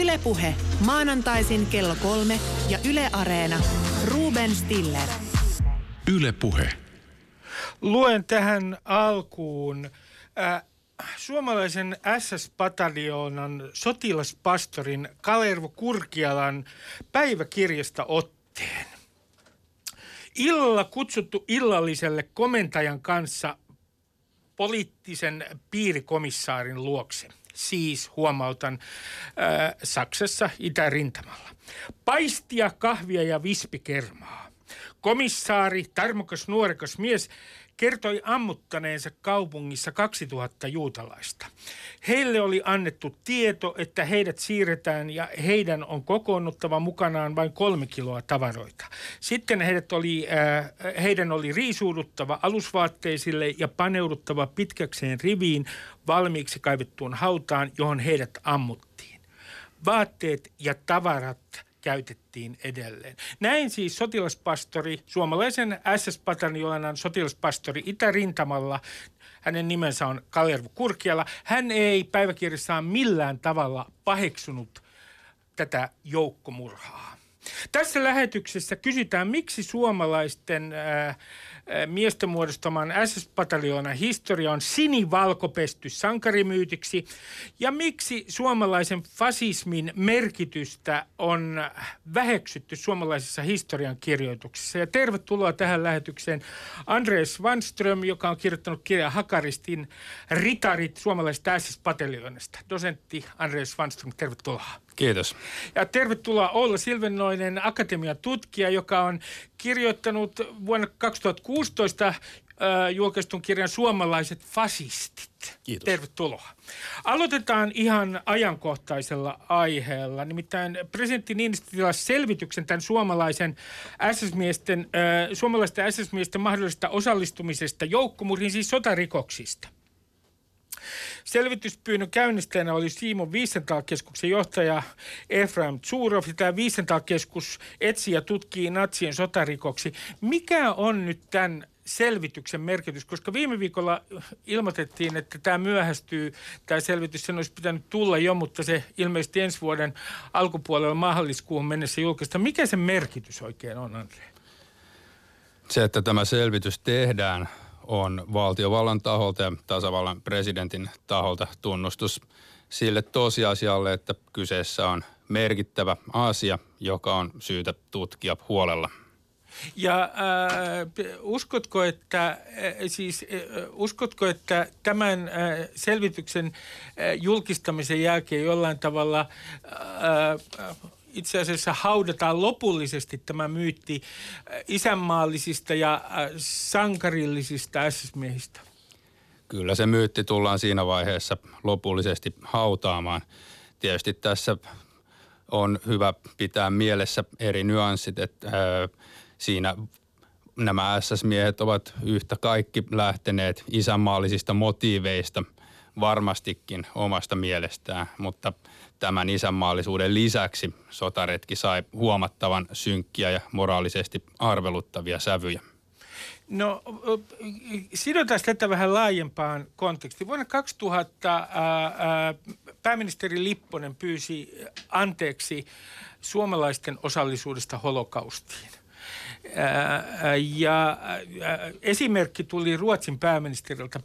Ylepuhe maanantaisin kello kolme ja Yle Areena. Ruben Stiller. Ylepuhe. Luen tähän alkuun äh, suomalaisen SS-pataljoonan sotilaspastorin Kalervo Kurkialan päiväkirjasta otteen. Illalla kutsuttu illalliselle komentajan kanssa poliittisen piirikomissaarin luokse. Siis huomautan äh, Saksassa itärintamalla. Paistia, kahvia ja vispikermaa. Komissaari, tarmokas nuorekas mies, kertoi ammuttaneensa kaupungissa 2000 juutalaista. Heille oli annettu tieto, että heidät siirretään ja heidän on kokoonnuttava mukanaan vain kolme kiloa tavaroita. Sitten heidät oli, äh, heidän oli riisuuduttava alusvaatteisille ja paneuduttava pitkäkseen riviin valmiiksi kaivettuun hautaan, johon heidät ammuttiin. Vaatteet ja tavarat käytettiin edelleen. Näin siis sotilaspastori, suomalaisen SS-pataljoonan sotilaspastori Itärintamalla, hänen nimensä on Kalervo Kurkiala. Hän ei päiväkirjassaan millään tavalla paheksunut tätä joukkomurhaa. Tässä lähetyksessä kysytään, miksi suomalaisten äh, miesten muodostaman SS-pataljoonan historia on sinivalkopesty sankarimyytiksi ja miksi suomalaisen fasismin merkitystä on väheksytty suomalaisessa historian kirjoituksessa. Ja tervetuloa tähän lähetykseen Andreas Wanström, joka on kirjoittanut kirjan Hakaristin ritarit suomalaisesta SS-pataljoonasta. Dosentti Andreas Wanström, tervetuloa. Kiitos. Ja tervetuloa Olla Silvennoinen, akatemian tutkija, joka on kirjoittanut vuonna 2016 äh, julkaistun kirjan Suomalaiset fasistit. Kiitos. Tervetuloa. Aloitetaan ihan ajankohtaisella aiheella. Nimittäin presidentti Niinistö tilasi selvityksen tämän suomalaisen SS-miesten, äh, suomalaisten SS-miesten mahdollisesta osallistumisesta joukkomurhiin, siis sotarikoksista. Selvityspyynnön käynnistäjänä oli Siimon Wiesenthal-keskuksen johtaja Efraim Tsurov. Tämä Wiesenthal-keskus etsii ja tutkii natsien sotarikoksi. Mikä on nyt tämän selvityksen merkitys, koska viime viikolla ilmoitettiin, että tämä myöhästyy, tämä selvitys, sen olisi pitänyt tulla jo, mutta se ilmeisesti ensi vuoden alkupuolella maaliskuuhun mennessä julkaista. Mikä se merkitys oikein on, Andre? Se, että tämä selvitys tehdään, on valtiovallan taholta ja tasavallan presidentin taholta tunnustus sille tosiasialle, että kyseessä on merkittävä asia, joka on syytä tutkia huolella. Ja äh, uskotko, että, äh, siis, äh, uskotko, että tämän äh, selvityksen äh, julkistamisen jälkeen jollain tavalla äh, äh itse asiassa haudataan lopullisesti tämä myytti äh, isänmaallisista ja äh, sankarillisista SS-miehistä? Kyllä se myytti tullaan siinä vaiheessa lopullisesti hautaamaan. Tietysti tässä on hyvä pitää mielessä eri nyanssit, että ää, äh, siinä nämä SS-miehet ovat yhtä kaikki lähteneet isänmaallisista motiiveista varmastikin omasta mielestään, mutta – tämän isänmaallisuuden lisäksi sotaretki sai huomattavan synkkiä ja moraalisesti arveluttavia sävyjä. No sidotaan tätä vähän laajempaan kontekstiin. Vuonna 2000 ää, ää, pääministeri Lipponen pyysi anteeksi suomalaisten osallisuudesta holokaustiin. Ja esimerkki tuli Ruotsin pääministeriltä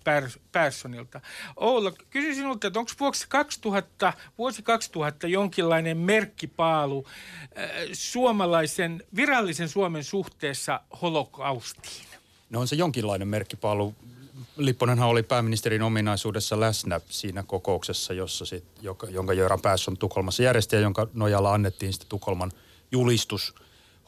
Perssonilta. Oula, kysyn sinulta, että onko vuosi 2000, vuosi 2000 jonkinlainen merkkipaalu suomalaisen, virallisen Suomen suhteessa holokaustiin? No on se jonkinlainen merkkipaalu. Lipponenhan oli pääministerin ominaisuudessa läsnä siinä kokouksessa, jossa sit, joka, jonka Jöran Persson Tukholmassa järjesti ja jonka nojalla annettiin sitten Tukholman julistus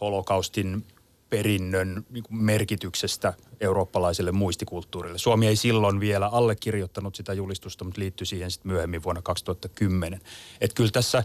holokaustin perinnön niin merkityksestä eurooppalaiselle muistikulttuurille. Suomi ei silloin vielä allekirjoittanut sitä julistusta, mutta liittyi siihen sitten myöhemmin vuonna 2010. Että kyllä tässä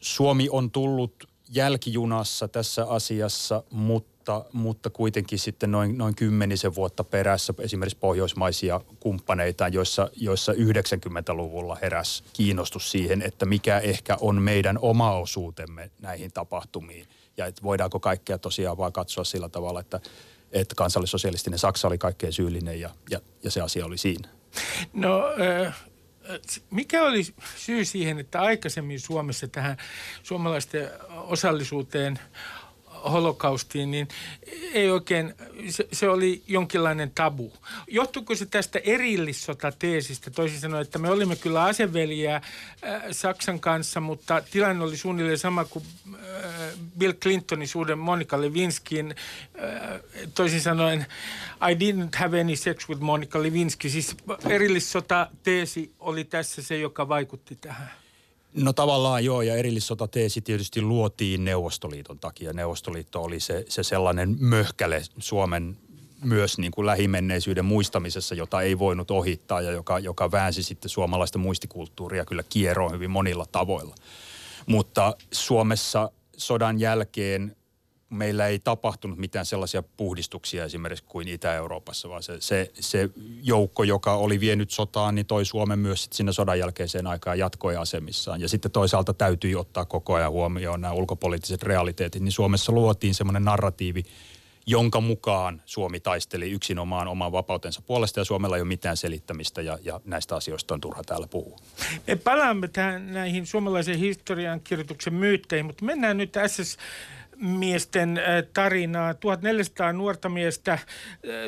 Suomi on tullut jälkijunassa tässä asiassa, mutta, mutta kuitenkin sitten noin, noin kymmenisen vuotta perässä esimerkiksi pohjoismaisia kumppaneita, joissa, joissa 90-luvulla heräs kiinnostus siihen, että mikä ehkä on meidän oma osuutemme näihin tapahtumiin ja että voidaanko kaikkea tosiaan vaan katsoa sillä tavalla, että, että kansallissosialistinen Saksa oli kaikkein syyllinen ja, ja, ja se asia oli siinä. No äh, mikä oli syy siihen, että aikaisemmin Suomessa tähän suomalaisten osallisuuteen holokaustiin, niin ei oikein, se, se oli jonkinlainen tabu. Johtuuko se tästä erillissotateesistä? Toisin sanoen, että me olimme kyllä aseveliä äh, Saksan kanssa, mutta tilanne oli suunnilleen sama kuin äh, Bill Clintonin suuden Monica Lewinskin. Äh, toisin sanoen, I didn't have any sex with Monica Lewinsky. Siis erillissotateesi oli tässä se, joka vaikutti tähän. No tavallaan joo, ja erillissotateesi tietysti luotiin Neuvostoliiton takia. Neuvostoliitto oli se, se sellainen möhkäle Suomen myös niin kuin lähimenneisyyden muistamisessa, jota ei voinut ohittaa ja joka, joka väänsi sitten suomalaista muistikulttuuria kyllä kierroon hyvin monilla tavoilla. Mutta Suomessa sodan jälkeen meillä ei tapahtunut mitään sellaisia puhdistuksia esimerkiksi kuin Itä-Euroopassa, vaan se, se, se joukko, joka oli vienyt sotaan, niin toi Suomen myös sit sinne sodan jälkeiseen aikaan jatkoi asemissaan. Ja sitten toisaalta täytyy ottaa koko ajan huomioon nämä ulkopoliittiset realiteetit, niin Suomessa luotiin semmoinen narratiivi, jonka mukaan Suomi taisteli yksinomaan oman vapautensa puolesta ja Suomella ei ole mitään selittämistä ja, ja näistä asioista on turha täällä puhua. Me palaamme tähän näihin suomalaisen historian kirjoituksen myytteihin, mutta mennään nyt SS miesten äh, tarinaa. 1400 nuorta miestä äh,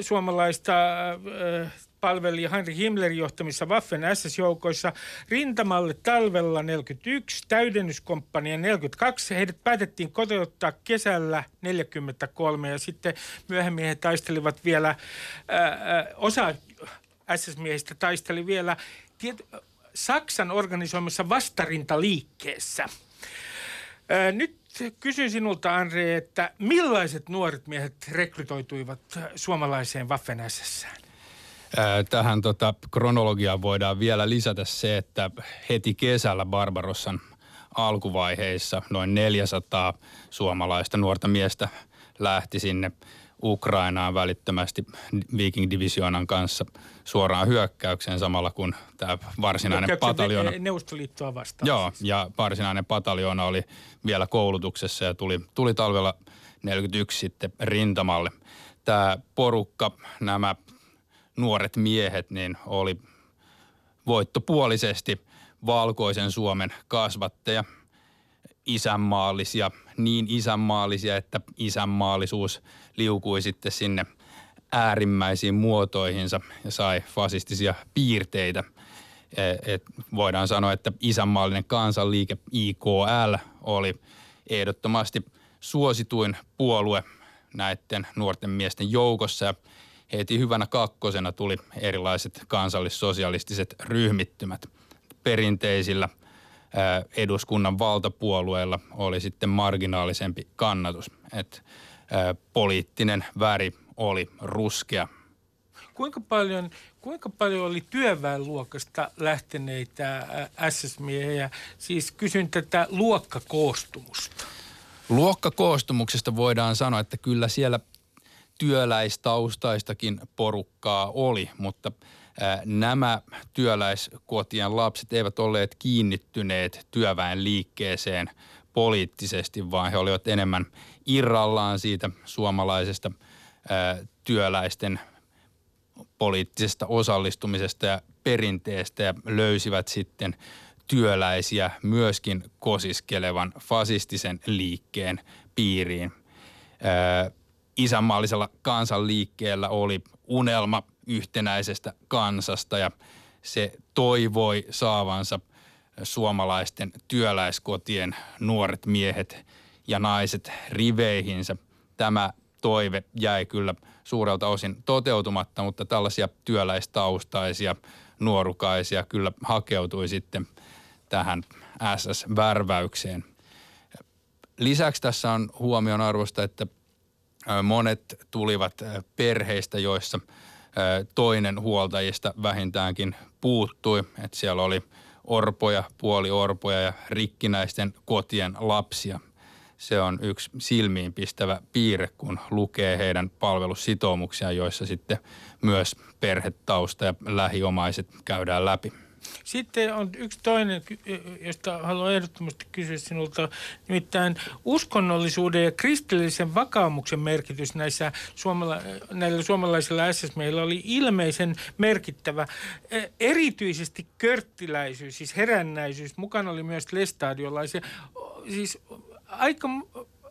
suomalaista äh, palveli Heinrich Himmlerin johtamissa Waffen SS-joukoissa rintamalle talvella 41, täydennyskomppania 42. Heidät päätettiin kotouttaa kesällä 43 ja sitten myöhemmin he taistelivat vielä, ää, osa SS-miehistä taisteli vielä tiet, Saksan organisoimassa vastarintaliikkeessä. Ää, nyt kysyn sinulta, Andre, että millaiset nuoret miehet rekrytoituivat suomalaiseen waffen Tähän tota, kronologiaan voidaan vielä lisätä se, että heti kesällä Barbarossan alkuvaiheissa noin 400 suomalaista nuorta miestä lähti sinne Ukrainaan välittömästi Viking Divisionan kanssa suoraan hyökkäykseen samalla kun tämä varsinainen pataljoona... Neuvostoliittoa vastaan. Joo, siis. ja varsinainen pataljoona oli vielä koulutuksessa ja tuli, tuli talvella 41 sitten rintamalle. Tämä porukka, nämä nuoret miehet, niin oli voittopuolisesti valkoisen Suomen kasvatteja, isänmaallisia, niin isänmaallisia, että isänmaallisuus liukui sitten sinne äärimmäisiin muotoihinsa ja sai fasistisia piirteitä. E, et voidaan sanoa, että isänmaallinen kansanliike IKL oli ehdottomasti suosituin puolue näiden nuorten miesten joukossa ja heti hyvänä kakkosena tuli erilaiset kansallissosialistiset ryhmittymät. Perinteisillä eduskunnan valtapuolueilla oli sitten marginaalisempi kannatus. Et poliittinen väri oli ruskea. Kuinka paljon, kuinka paljon oli työväenluokasta lähteneitä SS-miehiä? Siis kysyn tätä luokkakoostumusta. Luokkakoostumuksesta voidaan sanoa, että kyllä siellä työläistaustaistakin porukkaa oli, mutta nämä työläiskotien lapset eivät olleet kiinnittyneet työväen liikkeeseen poliittisesti, vaan he olivat enemmän irrallaan siitä suomalaisesta työläisten poliittisesta osallistumisesta ja perinteestä ja löysivät sitten työläisiä myöskin kosiskelevan fasistisen liikkeen piiriin. Isänmaallisella kansanliikkeellä oli unelma yhtenäisestä kansasta ja se toivoi saavansa suomalaisten työläiskotien nuoret miehet ja naiset riveihinsä. Tämä toive jäi kyllä suurelta osin toteutumatta, mutta tällaisia työläistaustaisia nuorukaisia kyllä hakeutui sitten tähän SS-värväykseen. Lisäksi tässä on huomion arvosta, että Monet tulivat perheistä, joissa toinen huoltajista vähintäänkin puuttui. Että siellä oli orpoja, puoliorpoja ja rikkinäisten kotien lapsia. Se on yksi silmiinpistävä piirre, kun lukee heidän palvelussitoumuksiaan, joissa sitten myös perhetausta ja lähiomaiset käydään läpi. Sitten on yksi toinen, josta haluan ehdottomasti kysyä sinulta, nimittäin uskonnollisuuden ja kristillisen vakaumuksen merkitys näissä suomala- näillä suomalaisilla ss oli ilmeisen merkittävä. E, erityisesti körttiläisyys, siis herännäisyys, mukana oli myös lestadiolaisia, siis aika,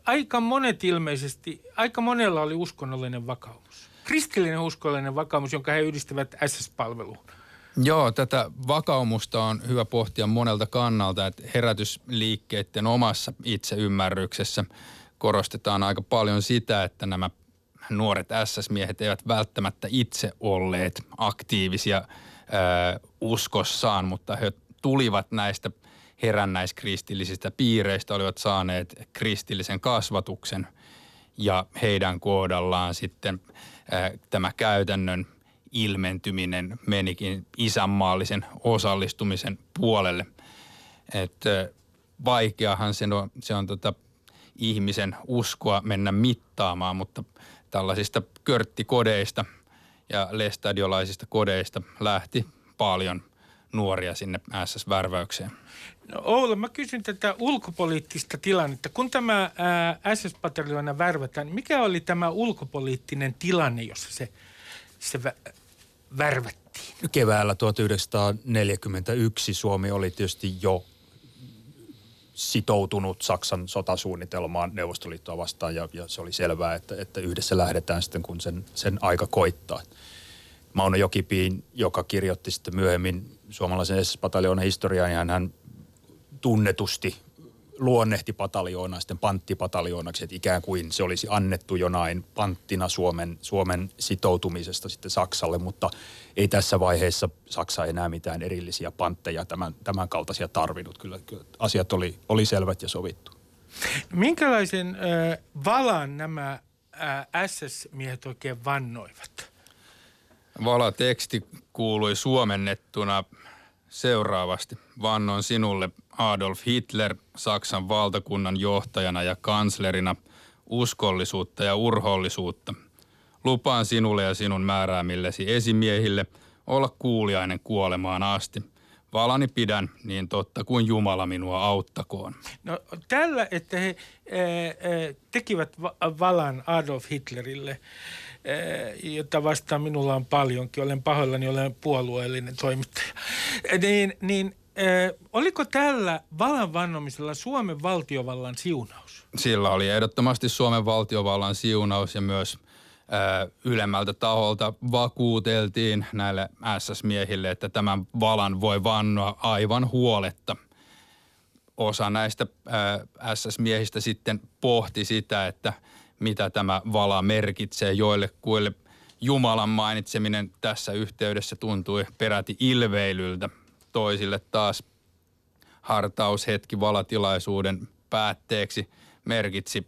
aika monet ilmeisesti, aika monella oli uskonnollinen vakaumus. Kristillinen uskonnollinen vakaumus, jonka he yhdistävät SS-palveluun. Joo, tätä vakaumusta on hyvä pohtia monelta kannalta, että herätysliikkeiden omassa itseymmärryksessä korostetaan aika paljon sitä, että nämä nuoret SS-miehet eivät välttämättä itse olleet aktiivisia ö, uskossaan, mutta he tulivat näistä herännäiskristillisistä piireistä, olivat saaneet kristillisen kasvatuksen ja heidän kohdallaan sitten ö, tämä käytännön – ilmentyminen menikin isänmaallisen osallistumisen puolelle. Että vaikeahan se on, se on tota ihmisen uskoa mennä mittaamaan, mutta tällaisista körttikodeista ja lestadiolaisista kodeista lähti paljon nuoria sinne SS-värväykseen. No Oula, mä kysyn tätä ulkopoliittista tilannetta. Kun tämä SS-pataljoona värvätään, mikä oli tämä ulkopoliittinen tilanne, jossa se, se värvättiin? Keväällä 1941 Suomi oli tietysti jo sitoutunut Saksan sotasuunnitelmaan Neuvostoliittoa vastaan ja, ja se oli selvää, että, että yhdessä lähdetään sitten, kun sen, sen aika koittaa. Mauno Jokipiin, joka kirjoitti sitten myöhemmin suomalaisen SS-pataljoonan historiaa, niin hän tunnetusti luonnehti pataljoonaa sitten panttipataljoonaaksi, että ikään kuin se olisi annettu jonain panttina Suomen, Suomen sitoutumisesta sitten Saksalle, mutta ei tässä vaiheessa Saksa enää mitään erillisiä pantteja tämän, tämän kaltaisia tarvinnut. Kyllä, kyllä asiat oli, oli selvät ja sovittu. Minkälaisen äh, valan nämä äh, SS-miehet oikein vannoivat? Vala-teksti kuului suomennettuna seuraavasti. Vannon sinulle Adolf Hitler Saksan valtakunnan johtajana ja kanslerina uskollisuutta ja urhollisuutta. Lupaan sinulle ja sinun määräämillesi esimiehille olla kuuliainen kuolemaan asti. Valani pidän, niin totta kuin Jumala minua auttakoon. No tällä, että he ää, ää, tekivät va- valan Adolf Hitlerille, ää, jota vastaan minulla on paljonkin, olen pahoillani, olen puolueellinen toimittaja, niin, niin oliko tällä valan vannomisella Suomen valtiovallan siunaus? Sillä oli ehdottomasti Suomen valtiovallan siunaus ja myös ylemmältä taholta vakuuteltiin näille SS-miehille, että tämän valan voi vannoa aivan huoletta. Osa näistä SS-miehistä sitten pohti sitä, että mitä tämä vala merkitsee joille kuille Jumalan mainitseminen tässä yhteydessä tuntui peräti ilveilyltä – toisille taas hartaushetki valatilaisuuden päätteeksi merkitsi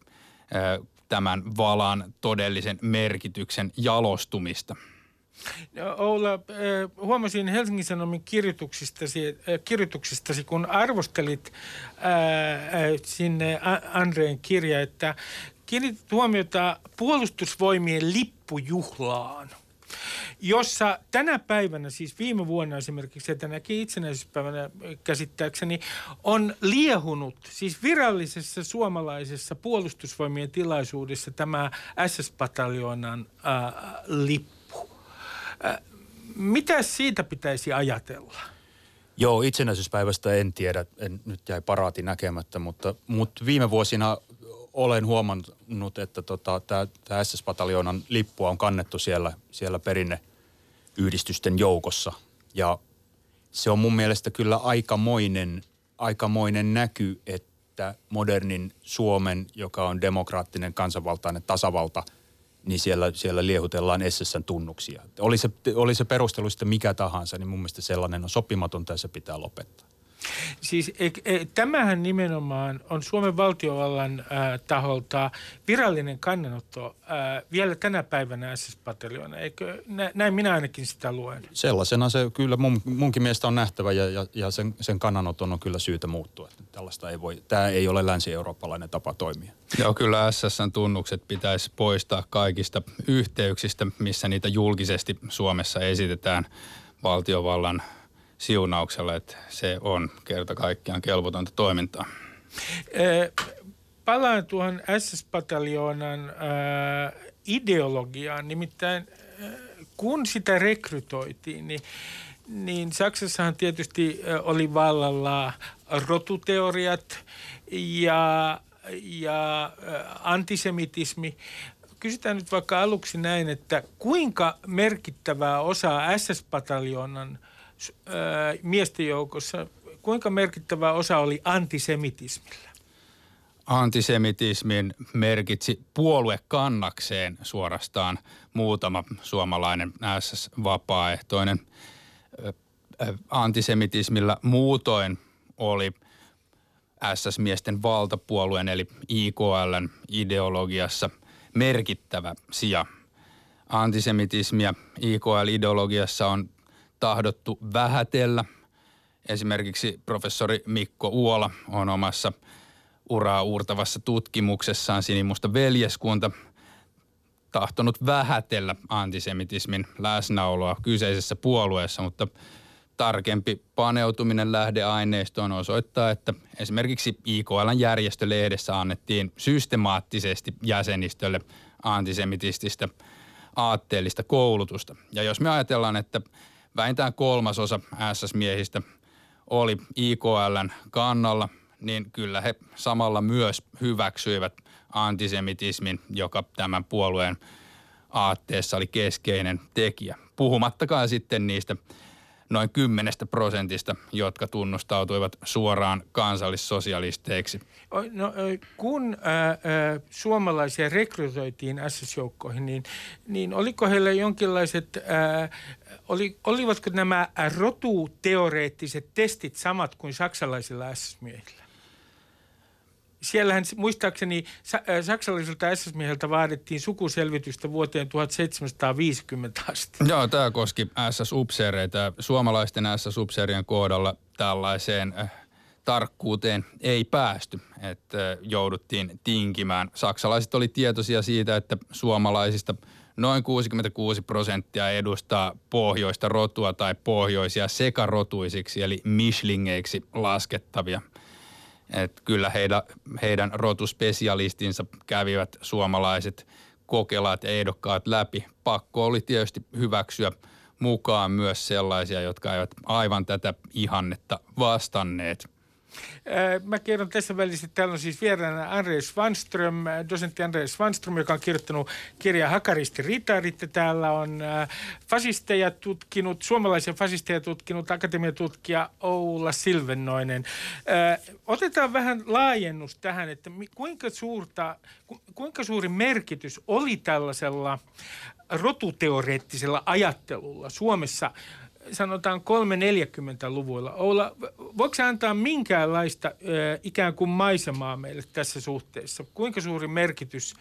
tämän valan todellisen merkityksen jalostumista. No, Oula, huomasin Helsingin Sanomin kirjoituksistasi, kirjoituksistasi kun arvostelit sinne Andreen kirja, että kiinnitit huomiota puolustusvoimien lippujuhlaan – jossa tänä päivänä, siis viime vuonna esimerkiksi, tänäkin itsenäisyyspäivänä käsittääkseni, on liehunut, siis virallisessa suomalaisessa puolustusvoimien tilaisuudessa tämä SS-pataljoonan äh, lippu. Äh, mitä siitä pitäisi ajatella? Joo, itsenäisyyspäivästä en tiedä, en, nyt jäi paraati näkemättä, mutta, mutta viime vuosina olen huomannut, että tota, tämä SS-pataljoonan lippua on kannettu siellä, siellä perinneyhdistysten joukossa. Ja se on mun mielestä kyllä aikamoinen, aikamoinen näky, että modernin Suomen, joka on demokraattinen kansanvaltainen tasavalta, niin siellä, siellä liehutellaan SSN tunnuksia. Oli se, oli se perustelu sitten mikä tahansa, niin mun mielestä sellainen on sopimatonta ja se pitää lopettaa. Siis e, e, tämähän nimenomaan on Suomen valtiovallan äh, taholta virallinen kannanotto äh, vielä tänä päivänä SS-pataljoona. Eikö, nä, näin minä ainakin sitä luen. Sellaisena se kyllä mun, munkin mielestä on nähtävä ja, ja, ja sen, sen kannanoton on kyllä syytä muuttua. Tällaista ei voi, tämä ei ole länsi-eurooppalainen tapa toimia. Joo, kyllä SSN tunnukset pitäisi poistaa kaikista yhteyksistä, missä niitä julkisesti Suomessa esitetään valtiovallan siunauksella, että se on kerta kaikkiaan kelvotonta toimintaa. Palaan tuohon SS-pataljoonan ideologiaan, nimittäin kun sitä rekrytoitiin, niin niin Saksassahan tietysti oli vallalla rotuteoriat ja, ja antisemitismi. Kysytään nyt vaikka aluksi näin, että kuinka merkittävää osaa SS-pataljoonan miesten joukossa, kuinka merkittävä osa oli antisemitismillä? Antisemitismin merkitsi puoluekannakseen suorastaan muutama suomalainen SS-vapaaehtoinen – antisemitismillä muutoin oli SS-miesten valtapuolueen eli IKLn ideologiassa merkittävä sija. Antisemitismia IKL-ideologiassa on tahdottu vähätellä. Esimerkiksi professori Mikko Uola on omassa uraa uurtavassa tutkimuksessaan Sinimusta veljeskunta tahtonut vähätellä antisemitismin läsnäoloa kyseisessä puolueessa, mutta tarkempi paneutuminen lähdeaineistoon osoittaa, että esimerkiksi IKLn järjestölehdessä annettiin systemaattisesti jäsenistölle antisemitististä aatteellista koulutusta. Ja jos me ajatellaan, että vähintään kolmasosa SS-miehistä oli IKLn kannalla, niin kyllä he samalla myös hyväksyivät – antisemitismin, joka tämän puolueen aatteessa oli keskeinen tekijä. Puhumattakaan sitten niistä noin kymmenestä prosentista, jotka tunnustautuivat suoraan kansallissosialisteiksi. No, kun ää, suomalaisia rekrytoitiin SS-joukkoihin, niin, niin oliko heillä jonkinlaiset, ää, oli, olivatko nämä rotuteoreettiset testit samat kuin saksalaisilla SS-miehillä? Siellähän muistaakseni saksalaisilta SS-mieheltä vaadittiin sukuselvitystä vuoteen 1750 asti. Joo, tämä koski SS-upseereita. Suomalaisten SS-upseerien kohdalla tällaiseen äh, tarkkuuteen ei päästy, että äh, jouduttiin tinkimään. Saksalaiset oli tietoisia siitä, että suomalaisista noin 66 prosenttia edustaa pohjoista rotua tai pohjoisia sekarotuisiksi eli mishlingeiksi laskettavia – että kyllä heidän, heidän rotuspesialistinsa kävivät suomalaiset kokelaat ja ehdokkaat läpi. Pakko oli tietysti hyväksyä mukaan myös sellaisia, jotka eivät aivan tätä ihannetta vastanneet – Mä kerron tässä välissä, että täällä on siis vieraana Andreas Svanström, dosentti Andreas Svanström, joka on kirjoittanut kirjaa Hakaristi ritarit. Täällä on fasisteja tutkinut, suomalaisia fasisteja tutkinut akatemiatutkija Oula Silvennoinen. Otetaan vähän laajennus tähän, että kuinka, suurta, kuinka suuri merkitys oli tällaisella rotuteoreettisella ajattelulla Suomessa – sanotaan 340-luvulla. Oula, voiko antaa minkäänlaista ö, ikään kuin maisemaa meille tässä suhteessa? Kuinka suuri merkitys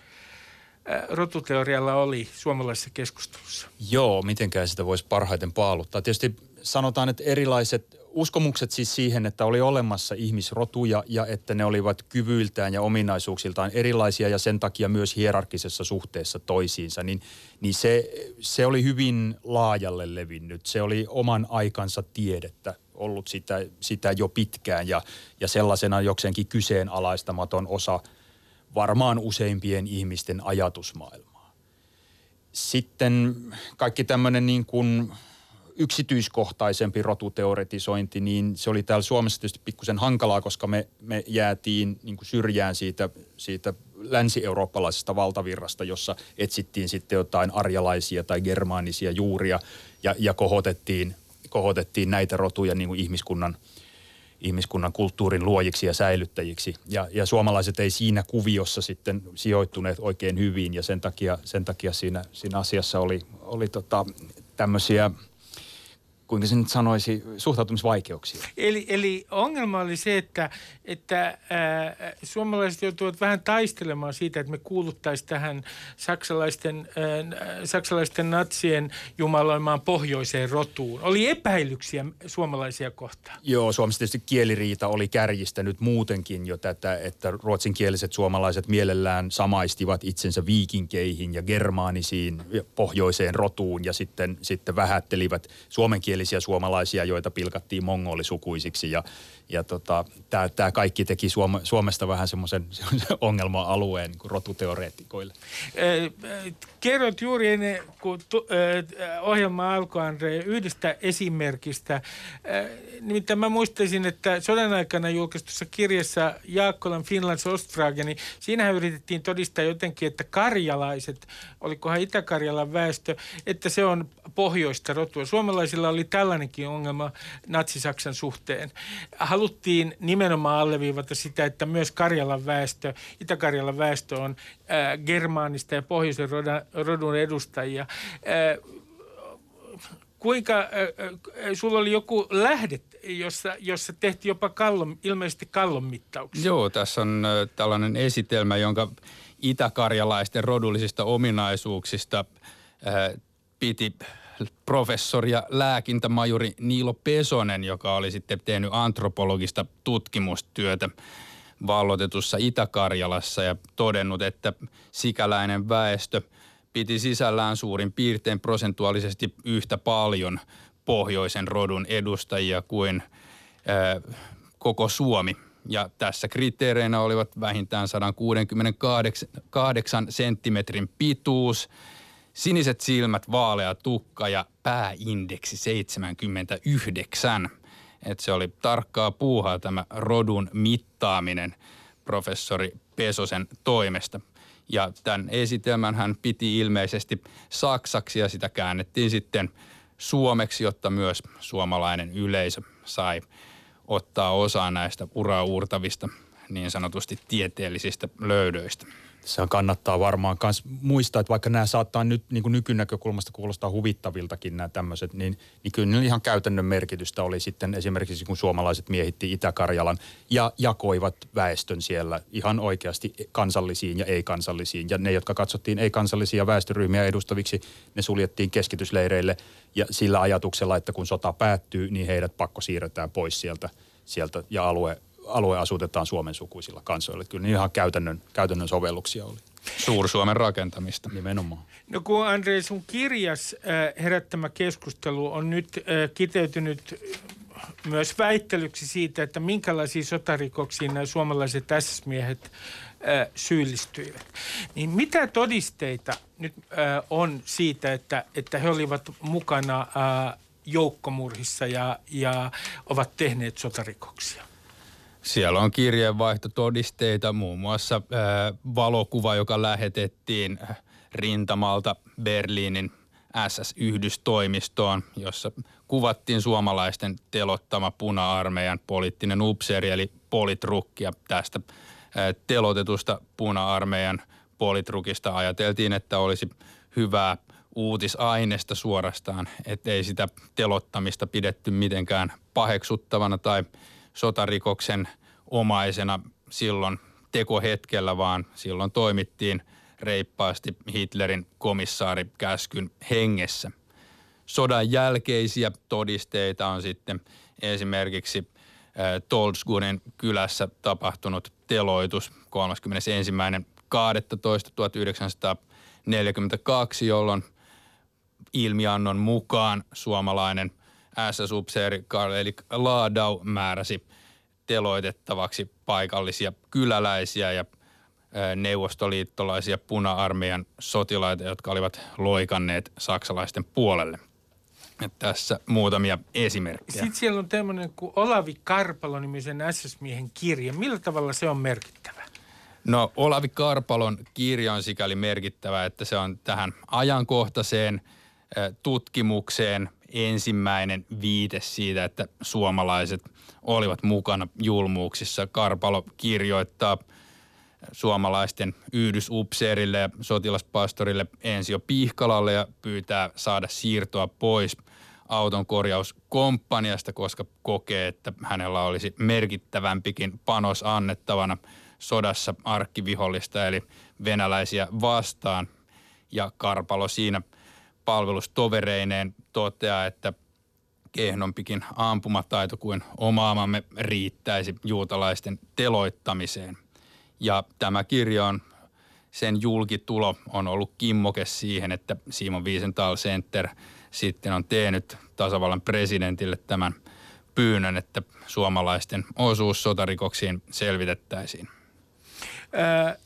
rotuteorialla oli suomalaisessa keskustelussa? Joo, mitenkään sitä voisi parhaiten paaluttaa. Tietysti sanotaan, että erilaiset uskomukset siis siihen, että oli olemassa ihmisrotuja ja että ne olivat kyvyiltään ja ominaisuuksiltaan erilaisia ja sen takia myös hierarkisessa suhteessa toisiinsa, niin, niin se, se oli hyvin laajalle levinnyt. Se oli oman aikansa tiedettä ollut sitä, sitä jo pitkään ja, ja sellaisena jokseenkin kyseenalaistamaton osa varmaan useimpien ihmisten ajatusmaailmaa. Sitten kaikki tämmöinen niin kuin yksityiskohtaisempi rotuteoretisointi, niin se oli täällä Suomessa tietysti pikkusen hankalaa, koska me, me jäätiin niin kuin syrjään siitä, siitä länsi-eurooppalaisesta valtavirrasta, jossa etsittiin sitten jotain arjalaisia tai germaanisia juuria ja, ja kohotettiin, kohotettiin näitä rotuja niin kuin ihmiskunnan, ihmiskunnan kulttuurin luojiksi ja säilyttäjiksi. Ja, ja suomalaiset ei siinä kuviossa sitten sijoittuneet oikein hyvin ja sen takia, sen takia siinä, siinä asiassa oli, oli tota, tämmöisiä – kuinka se nyt sanoisi, suhtautumisvaikeuksia. Eli, eli ongelma oli se, että, että ää, suomalaiset joutuvat vähän taistelemaan siitä, että me kuuluttaisiin tähän saksalaisten, ää, saksalaisten natsien jumaloimaan pohjoiseen rotuun. Oli epäilyksiä suomalaisia kohtaan. Joo, Suomessa tietysti kieliriita oli kärjistänyt muutenkin jo tätä, että ruotsinkieliset suomalaiset mielellään samaistivat itsensä viikinkeihin ja germaanisiin pohjoiseen rotuun ja sitten, sitten vähättelivät suomenkielisiä viittomakielisiä suomalaisia, joita pilkattiin mongolisukuisiksi ja, ja tota, tämä kaikki teki Suome, Suomesta vähän semmoisen ongelma-alueen niin rotuteoreetikoille. Kerrot juuri ennen kuin tu, ohjelma alkoi, Andre, yhdestä esimerkistä. Nimittäin mä muistaisin, että sodan aikana julkaistussa kirjassa Jaakkolan Finlands Ostfrage, niin siinähän yritettiin todistaa jotenkin, että karjalaiset, olikohan Itä-Karjalan väestö, että se on pohjoista rotua. Suomalaisilla oli tällainenkin ongelma Natsi-Saksan suhteen. Haluttiin nimenomaan alleviivata sitä, että myös Karjalan väestö, Itä-Karjalan väestö on ää, germaanista ja pohjoisen rodun edustajia. Ää, kuinka, äh, sulla oli joku lähde, jossa, jossa tehtiin jopa kallon, ilmeisesti kallon mittauksia. Joo, tässä on äh, tällainen esitelmä, jonka itäkarjalaisten rodullisista ominaisuuksista äh, piti professori ja lääkintämajuri Niilo Pesonen, joka oli sitten tehnyt antropologista tutkimustyötä vallotetussa Itä-Karjalassa ja todennut, että sikäläinen väestö – piti sisällään suurin piirtein prosentuaalisesti yhtä paljon pohjoisen rodun edustajia kuin ää, koko Suomi. Ja tässä kriteereinä olivat vähintään 168 senttimetrin pituus, siniset silmät, vaalea tukka ja pääindeksi 79. Et se oli tarkkaa puuhaa tämä rodun mittaaminen professori Pesosen toimesta. Ja tämän esitelmän hän piti ilmeisesti saksaksi ja sitä käännettiin sitten suomeksi, jotta myös suomalainen yleisö sai ottaa osaa näistä uraauurtavista niin sanotusti tieteellisistä löydöistä se kannattaa varmaan myös muistaa, että vaikka nämä saattaa nyt niin kuin nykynäkökulmasta kuulostaa huvittaviltakin nämä tämmöiset, niin, niin kyllä ihan käytännön merkitystä oli sitten esimerkiksi kun suomalaiset miehitti Itä-Karjalan ja jakoivat väestön siellä ihan oikeasti kansallisiin ja ei-kansallisiin. Ja ne, jotka katsottiin ei-kansallisia väestöryhmiä edustaviksi, ne suljettiin keskitysleireille ja sillä ajatuksella, että kun sota päättyy, niin heidät pakko siirretään pois sieltä, sieltä ja alue alue asutetaan Suomen sukuisilla kansoilla. Kyllä niin ihan käytännön, käytännön sovelluksia oli. Suur-Suomen rakentamista. Nimenomaan. No kun Andre, sun kirjas äh, herättämä keskustelu on nyt äh, kiteytynyt myös väittelyksi siitä, että minkälaisiin sotarikoksiin nämä suomalaiset SS-miehet äh, syyllistyivät. Niin mitä todisteita nyt on siitä, että, että he olivat mukana joukkomurhissa ja, ja ovat tehneet sotarikoksia? Siellä on kirjeenvaihtotodisteita, muun muassa ää, valokuva, joka lähetettiin rintamalta Berliinin SS-yhdystoimistoon, jossa kuvattiin suomalaisten telottama puna-armeijan poliittinen upseeri eli politrukki. Ja tästä telotetusta puna-armeijan politrukista ajateltiin, että olisi hyvää uutisaineesta suorastaan, ettei sitä telottamista pidetty mitenkään paheksuttavana tai – sotarikoksen omaisena silloin tekohetkellä, vaan silloin toimittiin reippaasti Hitlerin komissaarikäskyn hengessä. Sodan jälkeisiä todisteita on sitten esimerkiksi Tolskurin kylässä tapahtunut teloitus 31.12.1942, jolloin ilmiannon mukaan suomalainen SS-upseeri Karl-Erik Laadau määräsi teloitettavaksi paikallisia kyläläisiä ja neuvostoliittolaisia puna-armeijan sotilaita, jotka olivat loikanneet saksalaisten puolelle. Ja tässä muutamia esimerkkejä. Sitten siellä on tämmöinen kuin Olavi Karpalo-nimisen SS-miehen kirja. Millä tavalla se on merkittävä? No Olavi Karpalon kirja on sikäli merkittävä, että se on tähän ajankohtaiseen tutkimukseen ensimmäinen viite siitä, että suomalaiset olivat mukana julmuuksissa. Karpalo kirjoittaa suomalaisten yhdysupseerille ja sotilaspastorille Ensio Pihkalalle ja pyytää saada siirtoa pois auton korjauskomppaniasta, koska kokee, että hänellä olisi merkittävämpikin panos annettavana sodassa arkkivihollista eli venäläisiä vastaan. Ja Karpalo siinä – palvelustovereineen toteaa, että kehnompikin ampumataito kuin omaamamme riittäisi juutalaisten teloittamiseen. Ja tämä kirja on, sen julkitulo on ollut kimmoke siihen, että Simon Wiesenthal Center sitten on tehnyt tasavallan presidentille tämän pyynnön, että suomalaisten osuus sotarikoksiin selvitettäisiin. Öö,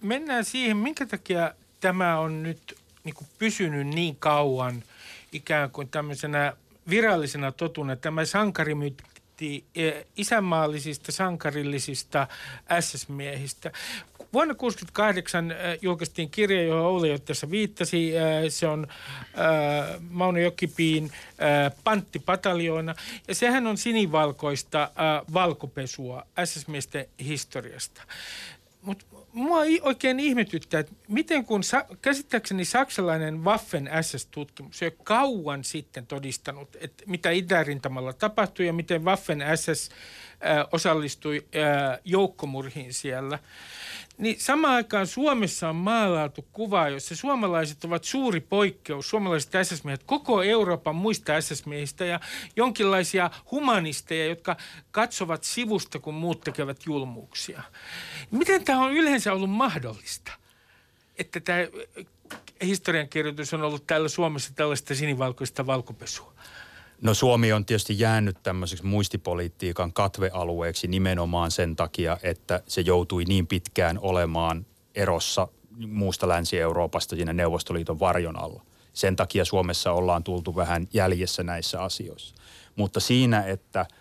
mennään siihen, minkä takia tämä on nyt niin pysynyt niin kauan ikään kuin tämmöisenä virallisena totuna. Tämä sankarimyytti e, isänmaallisista, sankarillisista SS-miehistä. Vuonna 1968 julkaistiin kirja, johon Ouli jo tässä viittasi. Se on Mauno Jokipiin panttipataljoona. Ja sehän on sinivalkoista valkopesua SS-miesten historiasta. Mutta mua oikein ihmetyttää, että miten kun sa- käsittääkseni saksalainen Waffen SS-tutkimus on kauan sitten todistanut, että mitä itärintamalla tapahtui ja miten Waffen SS äh, osallistui äh, joukkomurhiin siellä. Niin samaan aikaan Suomessa on maalailtu kuva, jossa suomalaiset ovat suuri poikkeus, suomalaiset SS-miehet, koko Euroopan muista SS-miehistä ja jonkinlaisia humanisteja, jotka katsovat sivusta, kun muut tekevät julmuuksia. Miten tämä on yleensä ollut mahdollista, että tämä historiankirjoitus on ollut täällä Suomessa tällaista sinivalkoista valkopesua? No Suomi on tietysti jäänyt tämmöiseksi muistipolitiikan katvealueeksi nimenomaan sen takia, että se joutui niin pitkään olemaan erossa muusta Länsi-Euroopasta siinä Neuvostoliiton varjon alla. Sen takia Suomessa ollaan tultu vähän jäljessä näissä asioissa. Mutta siinä, että –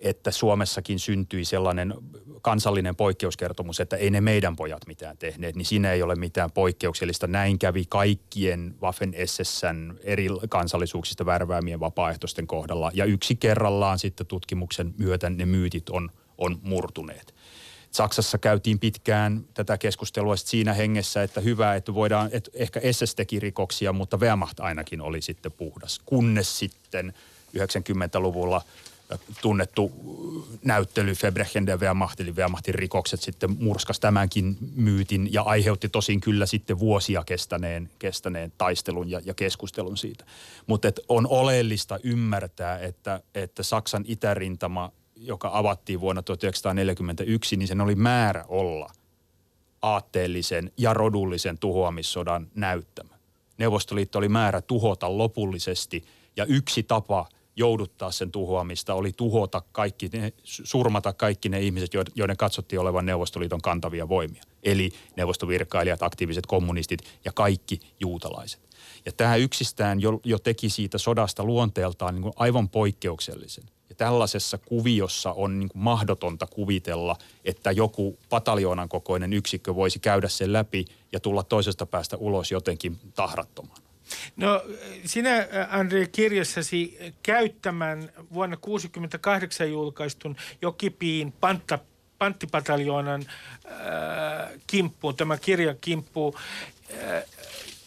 että Suomessakin syntyi sellainen kansallinen poikkeuskertomus, että ei ne meidän pojat mitään tehneet, niin siinä ei ole mitään poikkeuksellista. Näin kävi kaikkien Waffen SSN eri kansallisuuksista värväämien vapaaehtoisten kohdalla. Ja yksi kerrallaan sitten tutkimuksen myötä ne myytit on, on murtuneet. Saksassa käytiin pitkään tätä keskustelua siinä hengessä, että hyvä, että voidaan, että ehkä SS teki rikoksia, mutta Wehrmacht ainakin oli sitten puhdas. Kunnes sitten 90-luvulla – tunnettu näyttely Febrechen de Wehrmacht, eli Wehrmachtin rikokset sitten murskas tämänkin myytin ja aiheutti tosin kyllä sitten vuosia kestäneen, kestäneen taistelun ja, ja keskustelun siitä. Mutta on oleellista ymmärtää, että, että Saksan itärintama, joka avattiin vuonna 1941, niin sen oli määrä olla aatteellisen ja rodullisen tuhoamissodan näyttämä. Neuvostoliitto oli määrä tuhota lopullisesti ja yksi tapa – jouduttaa sen tuhoamista, oli tuhota kaikki, ne, surmata kaikki ne ihmiset, joiden katsottiin olevan Neuvostoliiton kantavia voimia. Eli neuvostovirkailijat, aktiiviset kommunistit ja kaikki juutalaiset. Ja tämä yksistään jo, jo teki siitä sodasta luonteeltaan niin kuin aivan poikkeuksellisen. Ja tällaisessa kuviossa on niin kuin mahdotonta kuvitella, että joku pataljoonan kokoinen yksikkö voisi käydä sen läpi ja tulla toisesta päästä ulos jotenkin tahrattomaan. No sinä, Andre, kirjassasi käyttämän vuonna 1968 julkaistun Jokipiin pantta, panttipataljoonan äh, kimppuun, tämä kirjan kimppuun. Äh,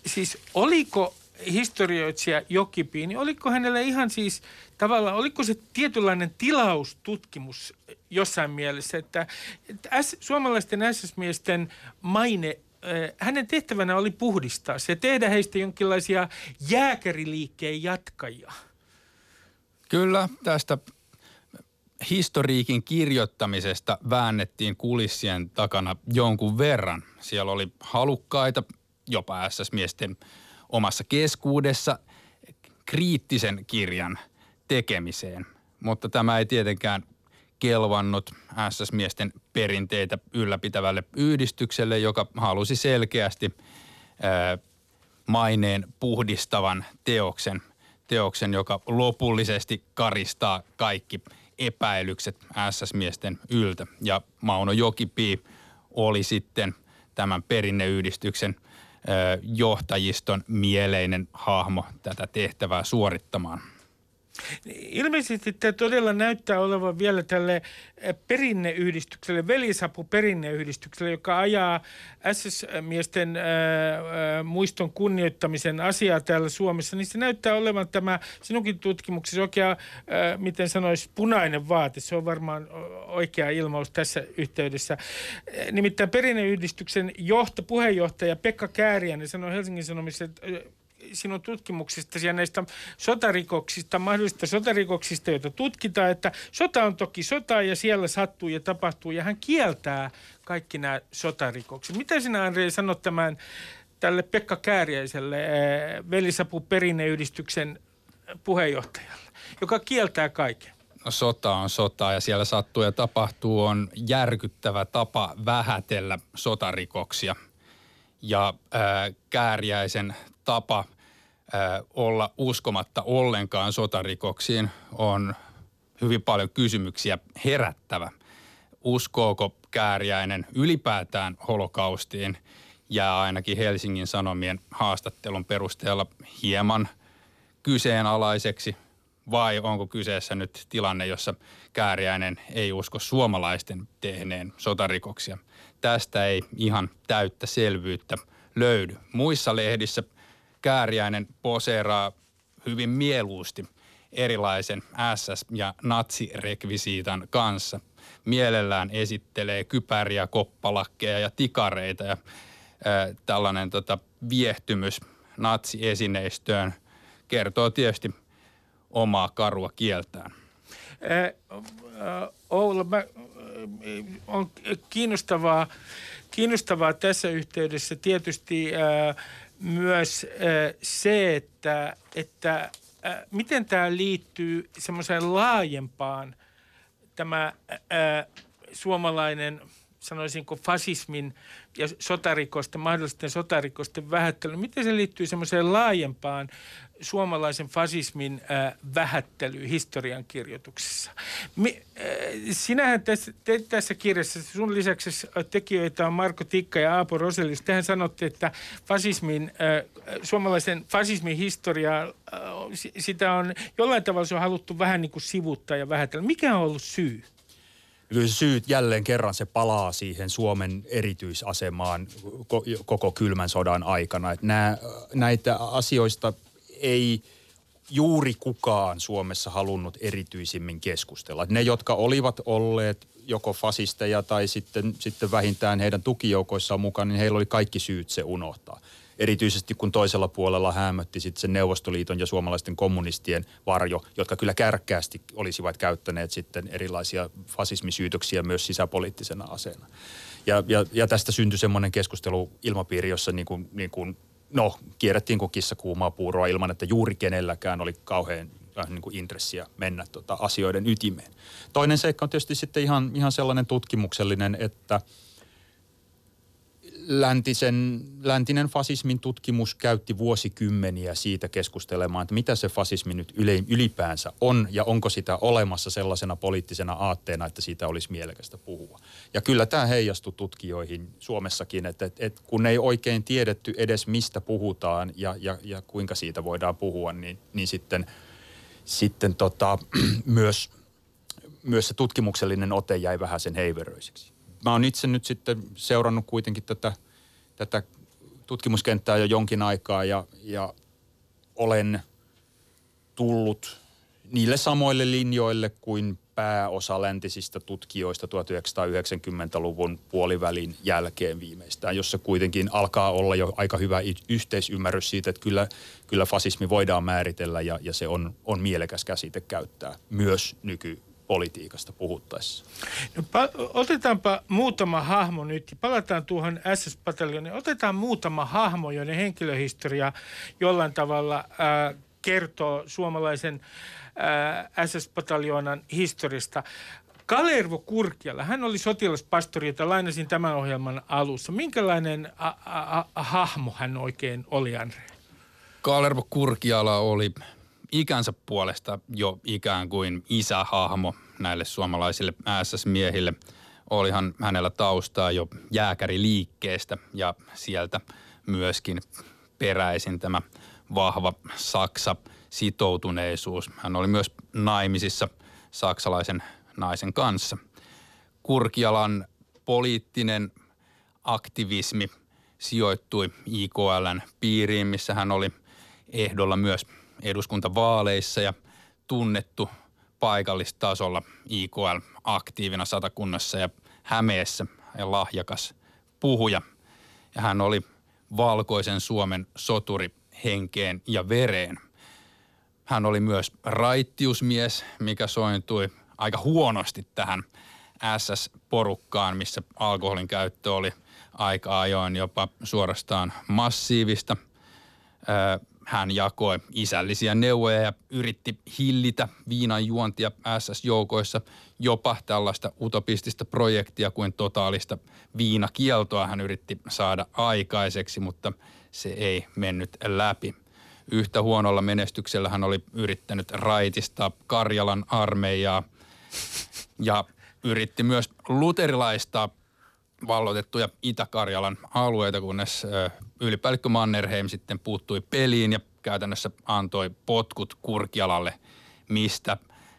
siis oliko historioitsija Jokipiin, niin oliko hänellä ihan siis tavallaan, oliko se tietynlainen tilaustutkimus jossain mielessä, että, että S, suomalaisten SS-miesten maine hänen tehtävänä oli puhdistaa se, tehdä heistä jonkinlaisia jääkäriliikkeen jatkajia. Kyllä, tästä historiikin kirjoittamisesta väännettiin kulissien takana jonkun verran. Siellä oli halukkaita, jopa SS-miesten omassa keskuudessa, kriittisen kirjan tekemiseen. Mutta tämä ei tietenkään kelvannut SS-miesten perinteitä ylläpitävälle yhdistykselle, joka halusi selkeästi ää, maineen puhdistavan teoksen, teoksen, joka lopullisesti karistaa kaikki epäilykset SS-miesten yltä. Ja Mauno Jokipi oli sitten tämän perinneyhdistyksen johtajiston mieleinen hahmo tätä tehtävää suorittamaan. Ilmeisesti tämä todella näyttää olevan vielä tälle eh, perinneyhdistykselle, velisapu perinneyhdistykselle, joka ajaa SS-miesten eh, eh, muiston kunnioittamisen asiaa täällä Suomessa, niin se näyttää olevan tämä sinunkin tutkimuksessa oikea, miten sanoisi, punainen vaate. Se on varmaan oikea ilmaus tässä yhteydessä. Nimittäin perinneyhdistyksen johto, puheenjohtaja Pekka Kääriäinen sanoi Helsingin Sanomissa, että sinun tutkimuksistasi ja näistä sotarikoksista, mahdollisista sotarikoksista, joita tutkitaan, että sota on toki sota ja siellä sattuu ja tapahtuu ja hän kieltää kaikki nämä sotarikokset. Mitä sinä Andrei sanot tämän tälle Pekka Kääriäiselle, eh, Velisapu perinneyhdistyksen puheenjohtajalla, joka kieltää kaiken? No sota on sota ja siellä sattuu ja tapahtuu on järkyttävä tapa vähätellä sotarikoksia. Ja ää, Kääriäisen tapa olla uskomatta ollenkaan sotarikoksiin on hyvin paljon kysymyksiä herättävä. Uskooko Kääriäinen ylipäätään holokaustiin jää ainakin Helsingin Sanomien haastattelun perusteella hieman kyseenalaiseksi vai onko kyseessä nyt tilanne, jossa Kääriäinen ei usko suomalaisten tehneen sotarikoksia. Tästä ei ihan täyttä selvyyttä löydy. Muissa lehdissä Kääriäinen poseeraa hyvin mieluusti erilaisen SS- ja natsirekvisiitan kanssa. Mielellään esittelee kypäriä, koppalakkeja ja tikareita ja ää, tällainen tota, viehtymys natsiesineistöön kertoo tietysti omaa karua kieltään. Oula, mä, on kiinnostavaa, kiinnostavaa tässä yhteydessä tietysti myös se, että, että miten tämä liittyy semmoiseen laajempaan tämä suomalainen – sanoisinko fasismin ja sotarikosten, mahdollisten sotarikosten vähättely, miten se liittyy semmoiseen laajempaan suomalaisen fasismin äh, vähättelyyn historian kirjoituksessa? Äh, sinähän tässä, te, tässä kirjassa, sun lisäksi tekijöitä on Marko Tikka ja Aapo Roselius. Tehän sanotte, että fasismin, äh, suomalaisen fasismin historiaa, äh, sitä on jollain tavalla se on haluttu vähän niin kuin sivuttaa ja vähätellä. Mikä on ollut syy? kyllä syyt jälleen kerran se palaa siihen Suomen erityisasemaan koko kylmän sodan aikana. Että nämä, näitä asioista ei juuri kukaan Suomessa halunnut erityisimmin keskustella. Ne, jotka olivat olleet joko fasisteja tai sitten, sitten vähintään heidän tukijoukoissaan mukaan, niin heillä oli kaikki syyt se unohtaa erityisesti kun toisella puolella hämötti sitten sen Neuvostoliiton ja suomalaisten kommunistien varjo, jotka kyllä kärkkäästi olisivat käyttäneet sitten erilaisia fasismisyytöksiä myös sisäpoliittisena aseena. Ja, ja, ja tästä syntyi semmoinen keskustelu ilmapiiri, jossa niin kuin, niin kuin, no, kierrettiin kuin kissa kuumaa puuroa ilman, että juuri kenelläkään oli kauhean äh, niin kuin intressiä mennä tota asioiden ytimeen. Toinen seikka on tietysti sitten ihan, ihan sellainen tutkimuksellinen, että – läntisen, läntinen fasismin tutkimus käytti vuosikymmeniä siitä keskustelemaan, että mitä se fasismi nyt ylipäänsä on ja onko sitä olemassa sellaisena poliittisena aatteena, että siitä olisi mielekästä puhua. Ja kyllä tämä heijastui tutkijoihin Suomessakin, että, että, että kun ei oikein tiedetty edes mistä puhutaan ja, ja, ja kuinka siitä voidaan puhua, niin, niin sitten, sitten tota, myös, myös se tutkimuksellinen ote jäi vähän sen heiveröiseksi mä oon itse nyt sitten seurannut kuitenkin tätä, tätä tutkimuskenttää jo jonkin aikaa ja, ja olen tullut niille samoille linjoille kuin pääosa läntisistä tutkijoista 1990-luvun puolivälin jälkeen viimeistään, jossa kuitenkin alkaa olla jo aika hyvä yhteisymmärrys siitä, että kyllä, kyllä fasismi voidaan määritellä ja, ja se on, on mielekäs käsite käyttää myös nyky, politiikasta puhuttaessa? No, pa- otetaanpa muutama hahmo nyt ja palataan tuohon SS-pataljoniin. Otetaan muutama hahmo, joiden henkilöhistoria jollain tavalla äh, kertoo suomalaisen äh, SS-pataljonan historiasta. Kalervo Kurkiala, hän oli sotilaspastori, jota lainasin tämän ohjelman alussa. Minkälainen a- a- a- hahmo hän oikein oli, Andre? Kalervo Kurkiala oli ikänsä puolesta jo ikään kuin isähahmo näille suomalaisille SS-miehille. Olihan hänellä taustaa jo jääkäriliikkeestä ja sieltä myöskin peräisin tämä vahva Saksa sitoutuneisuus. Hän oli myös naimisissa saksalaisen naisen kanssa. Kurkialan poliittinen aktivismi sijoittui IKLn piiriin, missä hän oli ehdolla myös eduskuntavaaleissa ja tunnettu paikallistasolla IKL aktiivina satakunnassa ja Hämeessä ja lahjakas puhuja. Ja hän oli valkoisen Suomen soturi henkeen ja vereen. Hän oli myös raittiusmies, mikä sointui aika huonosti tähän SS-porukkaan, missä alkoholin käyttö oli aika ajoin jopa suorastaan massiivista. Hän jakoi isällisiä neuvoja ja yritti hillitä viinan juontia SS-joukoissa jopa tällaista utopistista projektia kuin totaalista viinakieltoa hän yritti saada aikaiseksi, mutta se ei mennyt läpi. Yhtä huonolla menestyksellä hän oli yrittänyt raitistaa Karjalan armeijaa ja yritti myös luterilaista vallotettuja Itä-Karjalan alueita, kunnes ylipäällikkö Mannerheim sitten puuttui peliin ja käytännössä antoi potkut Kurkialalle, mistä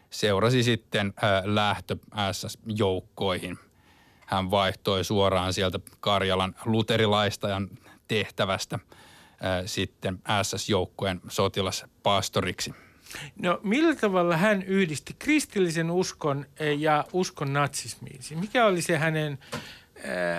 seurasi sitten lähtö SS-joukkoihin. Hän vaihtoi suoraan sieltä Karjalan luterilaistajan tehtävästä sitten SS-joukkojen sotilaspastoriksi. No millä tavalla hän yhdisti kristillisen uskon ja uskon natsismiin? Mikä oli se hänen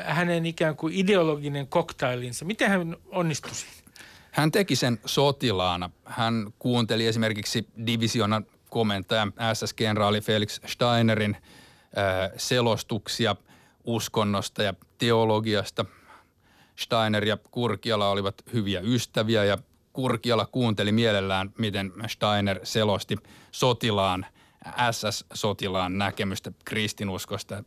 hänen ikään kuin ideologinen koktailinsa. Miten hän onnistui siinä? Hän teki sen sotilaana. Hän kuunteli esimerkiksi divisionan komentaja SS-kenraali Felix Steinerin äh, selostuksia uskonnosta ja teologiasta. Steiner ja Kurkiala olivat hyviä ystäviä ja Kurkiala kuunteli mielellään, miten Steiner selosti sotilaan, SS-sotilaan näkemystä kristinuskosta.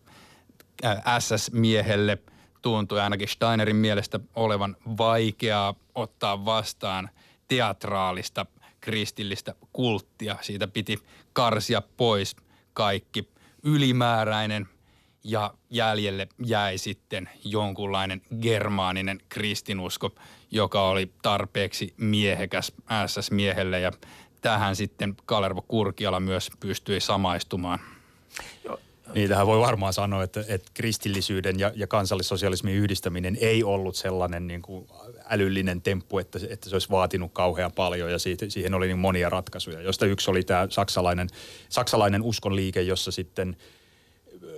SS-miehelle tuntui ainakin Steinerin mielestä olevan vaikeaa ottaa vastaan teatraalista kristillistä kulttia. Siitä piti karsia pois kaikki ylimääräinen ja jäljelle jäi sitten jonkunlainen germaaninen kristinusko, joka oli tarpeeksi miehekäs SS-miehelle ja tähän sitten Kalervo Kurkiala myös pystyi samaistumaan. Niin, tähän voi varmaan sanoa, että, että kristillisyyden ja, ja kansallissosialismin yhdistäminen ei ollut sellainen niin kuin älyllinen temppu, että, että se olisi vaatinut kauhean paljon ja siitä, siihen oli niin monia ratkaisuja, joista yksi oli tämä saksalainen, saksalainen uskonliike, jossa sitten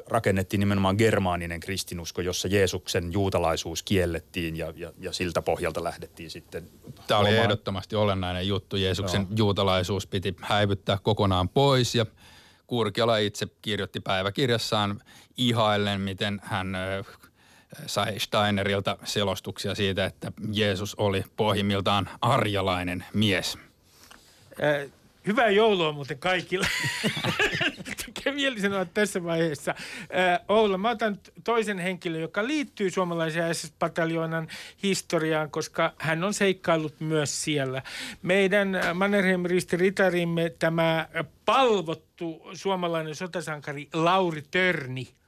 rakennettiin nimenomaan germaaninen kristinusko, jossa Jeesuksen juutalaisuus kiellettiin ja, ja, ja siltä pohjalta lähdettiin sitten. Tämä oli ehdottomasti olennainen juttu. Jeesuksen Joo. juutalaisuus piti häivyttää kokonaan pois ja – Kurkiala itse kirjoitti päiväkirjassaan ihaillen, miten hän sai Steinerilta selostuksia siitä, että Jeesus oli pohjimmiltaan arjalainen mies. Hyvää joulua muuten kaikille. Tekee mieli sanoa tässä vaiheessa. Äh, Oula, mä otan toisen henkilön, joka liittyy suomalaisen SS-pataljoonan historiaan, koska hän on seikkaillut myös siellä. Meidän Mannerheim Risti Ritarimme tämä palvottu suomalainen sotasankari Lauri Törni –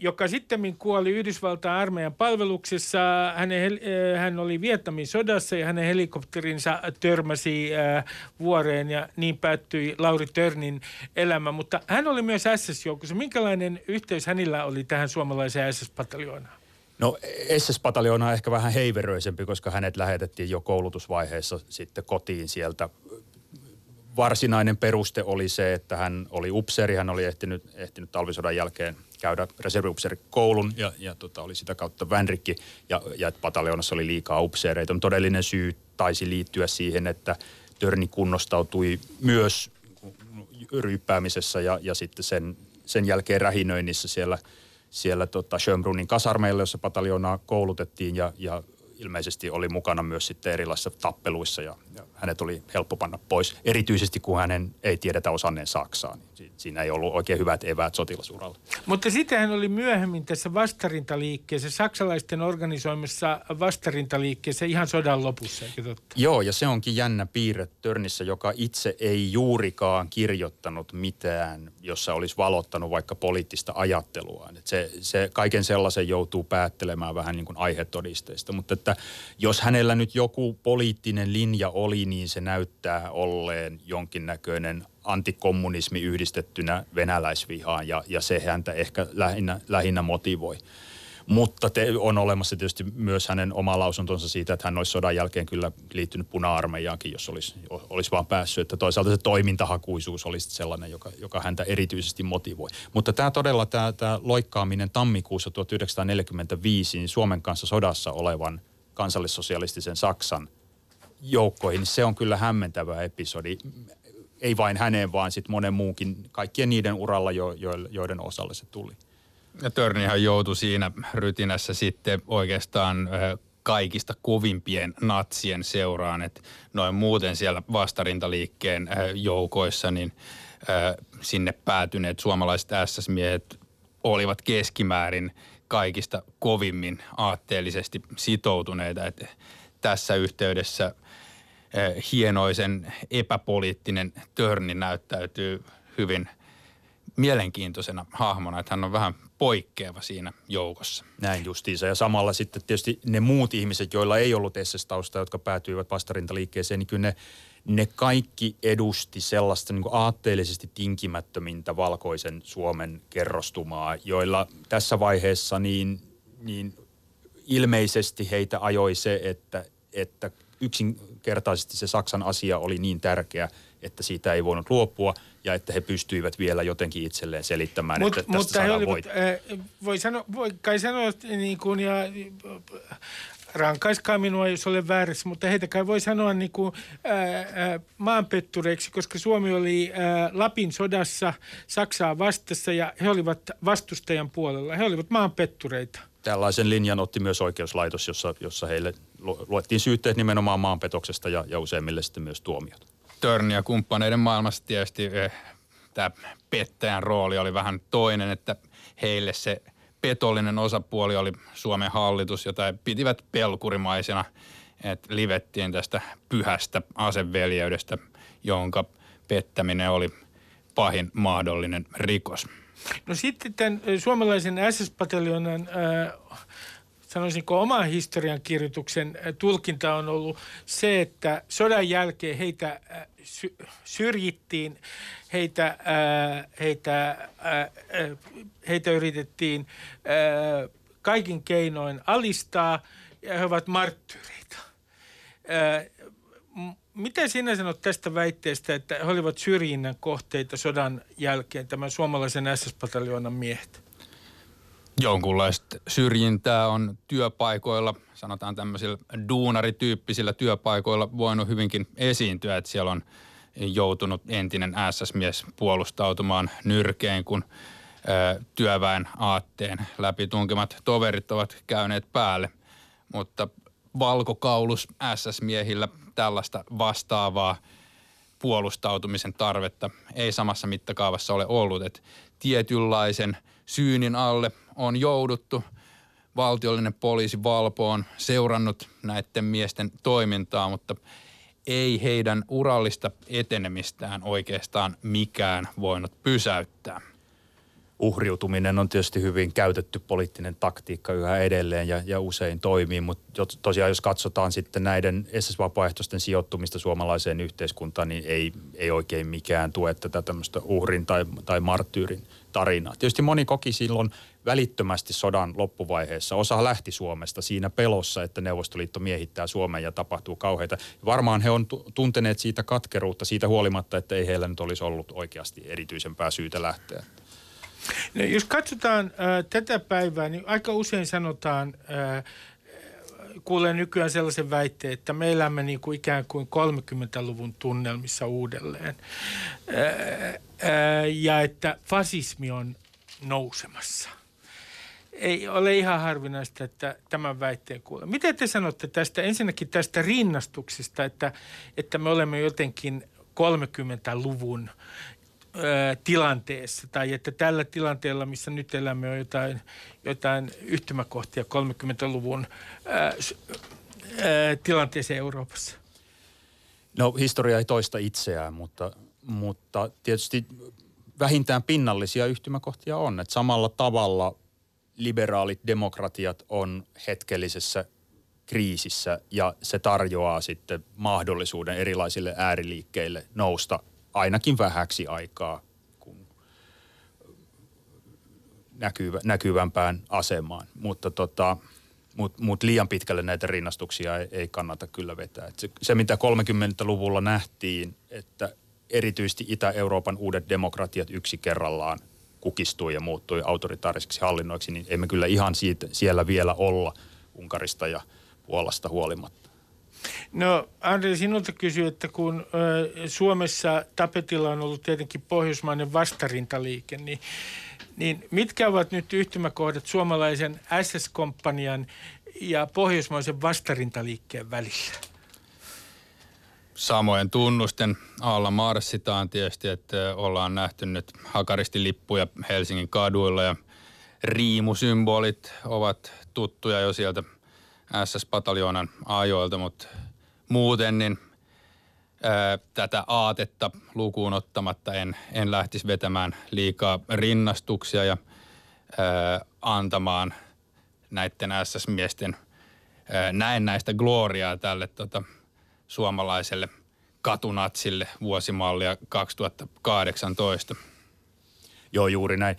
joka sitten kuoli Yhdysvaltain armeijan palveluksessa. Hänen, eh, hän oli Vietnamin sodassa ja hänen helikopterinsa törmäsi eh, vuoreen ja niin päättyi Lauri Törnin elämä. Mutta hän oli myös SS-joukossa. Minkälainen yhteys hänellä oli tähän suomalaiseen SS-pataljoonaan? No SS-pataljoona on ehkä vähän heiveröisempi, koska hänet lähetettiin jo koulutusvaiheessa sitten kotiin sieltä varsinainen peruste oli se, että hän oli upseeri, hän oli ehtinyt, ehtinyt talvisodan jälkeen käydä reserviupseerikoulun ja, ja tota, oli sitä kautta vänrikki ja, ja että pataljoonassa oli liikaa upseereita. Todellinen syy taisi liittyä siihen, että Törni kunnostautui myös ryyppäämisessä ja, ja sitten sen, sen jälkeen rähinöinnissä siellä, siellä tota Schönbrunnin kasarmeilla, jossa pataljoonaa koulutettiin ja, ja ilmeisesti oli mukana myös sitten erilaisissa tappeluissa ja, ja hänet oli helppo panna pois. Erityisesti kun hänen ei tiedetä osanneen Saksaa, niin siinä ei ollut oikein hyvät eväät sotilasuralla. Mutta sitten hän oli myöhemmin tässä vastarintaliikkeessä, saksalaisten organisoimassa vastarintaliikkeessä ihan sodan lopussa, eikö totta? Joo, ja se onkin jännä piirre Törnissä, joka itse ei juurikaan kirjoittanut mitään, jossa olisi valottanut vaikka poliittista ajattelua. se, se kaiken sellaisen joutuu päättelemään vähän niin kuin aihetodisteista, mutta että jos hänellä nyt joku poliittinen linja oli, niin se näyttää olleen jonkinnäköinen antikommunismi yhdistettynä venäläisvihaan ja, ja se häntä ehkä lähinnä, lähinnä motivoi. Mutta te, on olemassa tietysti myös hänen oma lausuntonsa siitä, että hän olisi sodan jälkeen kyllä liittynyt puna-armeijaankin, jos olisi, olisi vaan päässyt. Että toisaalta se toimintahakuisuus olisi sellainen, joka, joka häntä erityisesti motivoi. Mutta tämä todella, tämä, tämä loikkaaminen tammikuussa 1945 niin Suomen kanssa sodassa olevan kansallissosialistisen Saksan joukkoihin, niin se on kyllä hämmentävä episodi. Ei vain häneen, vaan sitten monen muunkin, kaikkien niiden uralla, jo, jo, joiden osalle se tuli. Ja Törnihän joutui siinä rytinässä sitten oikeastaan kaikista kovimpien natsien seuraan. Että noin muuten siellä vastarintaliikkeen joukoissa, niin sinne päätyneet suomalaiset SS-miehet olivat keskimäärin kaikista kovimmin aatteellisesti sitoutuneita. Että tässä yhteydessä hienoisen epäpoliittinen törni näyttäytyy hyvin mielenkiintoisena hahmona, että hän on vähän poikkeava siinä joukossa. Näin justiinsa. Ja samalla sitten tietysti ne muut ihmiset, joilla ei ollut SS-tausta, jotka päätyivät vastarintaliikkeeseen, niin kyllä ne, ne kaikki edusti sellaista niin aatteellisesti tinkimättömintä valkoisen Suomen kerrostumaa, joilla tässä vaiheessa niin, niin ilmeisesti heitä ajoi se, että, että yksinkertaisesti se Saksan asia oli niin tärkeä, että siitä ei voinut luopua ja että he pystyivät vielä jotenkin itselleen selittämään, Mut, että tästä mutta he olivat, äh, voi, sano, voi kai sanoa niin kuin, ja rankaiskaa minua, jos olen väärässä, mutta heitä kai voi sanoa niin kuin, ää, maanpettureiksi, koska Suomi oli ää, Lapin sodassa Saksaa vastassa ja he olivat vastustajan puolella. He olivat maanpettureita. Tällaisen linjan otti myös oikeuslaitos, jossa, jossa heille luettiin syytteet nimenomaan maanpetoksesta ja, ja useimmille sitten myös tuomiot. Törni ja kumppaneiden maailmassa tietysti eh, tämä pettäjän rooli oli vähän toinen, että heille se petollinen osapuoli oli Suomen hallitus, jota he pitivät pelkurimaisena, että livettiin tästä pyhästä aseveljeydestä, jonka pettäminen oli pahin mahdollinen rikos. No sitten tämän suomalaisen SS-pataljonan äh, sanoisinko oman historian kirjoituksen tulkinta on ollut se, että sodan jälkeen heitä syrjittiin, heitä, heitä, heitä yritettiin kaikin keinoin alistaa ja he ovat marttyyreitä. Mitä sinä sanot tästä väitteestä, että he olivat syrjinnän kohteita sodan jälkeen, tämän suomalaisen SS-pataljoonan miehet? Jonkunlaista syrjintää on työpaikoilla, sanotaan tämmöisillä duunarityyppisillä työpaikoilla voinut hyvinkin esiintyä, että siellä on joutunut entinen SS-mies puolustautumaan nyrkeen, kun ö, työväen aatteen läpitunkemat toverit ovat käyneet päälle. Mutta valkokaulus SS-miehillä tällaista vastaavaa puolustautumisen tarvetta ei samassa mittakaavassa ole ollut, että tietynlaisen syynin alle on jouduttu. Valtiollinen poliisi Valpo on seurannut näiden miesten toimintaa, mutta ei heidän urallista etenemistään oikeastaan mikään voinut pysäyttää. Uhriutuminen on tietysti hyvin käytetty poliittinen taktiikka yhä edelleen ja, ja usein toimii, mutta tosiaan jos katsotaan sitten näiden SS-vapaaehtoisten sijoittumista suomalaiseen yhteiskuntaan, niin ei, ei oikein mikään tue tätä tämmöistä uhrin tai, tai marttyyrin tarinaa. Tietysti moni koki silloin välittömästi sodan loppuvaiheessa. Osa lähti Suomesta siinä pelossa, että Neuvostoliitto miehittää Suomen ja tapahtuu kauheita. Varmaan he on tunteneet siitä katkeruutta siitä huolimatta, että ei heillä nyt olisi ollut oikeasti erityisempää syytä lähteä. No, jos katsotaan äh, tätä päivää, niin aika usein sanotaan, äh, kuulen nykyään sellaisen väitteen, että me elämme niin kuin ikään kuin 30-luvun tunnelmissa uudelleen. Ja että fasismi on nousemassa – ei ole ihan harvinaista, että tämän väitteen kuulee. Miten te sanotte tästä, ensinnäkin tästä rinnastuksesta, että, että me olemme jotenkin 30-luvun ö, tilanteessa, tai että tällä tilanteella, missä nyt elämme, on jotain, jotain yhtymäkohtia 30-luvun ö, ö, tilanteeseen Euroopassa? No historia ei toista itseään, mutta, mutta tietysti vähintään pinnallisia yhtymäkohtia on. Että samalla tavalla liberaalit demokratiat on hetkellisessä kriisissä ja se tarjoaa sitten mahdollisuuden erilaisille ääriliikkeille nousta ainakin vähäksi aikaa kun näkyvä, näkyvämpään asemaan. Mutta tota, mut, mut liian pitkälle näitä rinnastuksia ei, ei kannata kyllä vetää. Et se, se, mitä 30-luvulla nähtiin, että erityisesti Itä-Euroopan uudet demokratiat yksi kerrallaan – kukistui ja muuttui autoritaarisiksi hallinnoiksi, niin emme kyllä ihan siitä, siellä vielä olla Unkarista ja Puolasta huolimatta. No Andri, sinulta kysyy, että kun ö, Suomessa tapetilla on ollut tietenkin pohjoismainen vastarintaliike, niin, niin mitkä ovat nyt yhtymäkohdat suomalaisen SS-komppanian ja pohjoismaisen vastarintaliikkeen välillä? Samojen tunnusten alla marssitaan tietysti, että ollaan nähty nyt hakaristilippuja Helsingin kaduilla ja riimusymbolit ovat tuttuja jo sieltä SS-pataljoonan ajoilta, mutta muuten niin ää, tätä aatetta lukuun ottamatta en, en lähtisi vetämään liikaa rinnastuksia ja ää, antamaan näiden SS-miesten näen näistä gloriaa tälle tota, suomalaiselle katunatsille vuosimallia 2018. Joo, juuri näin.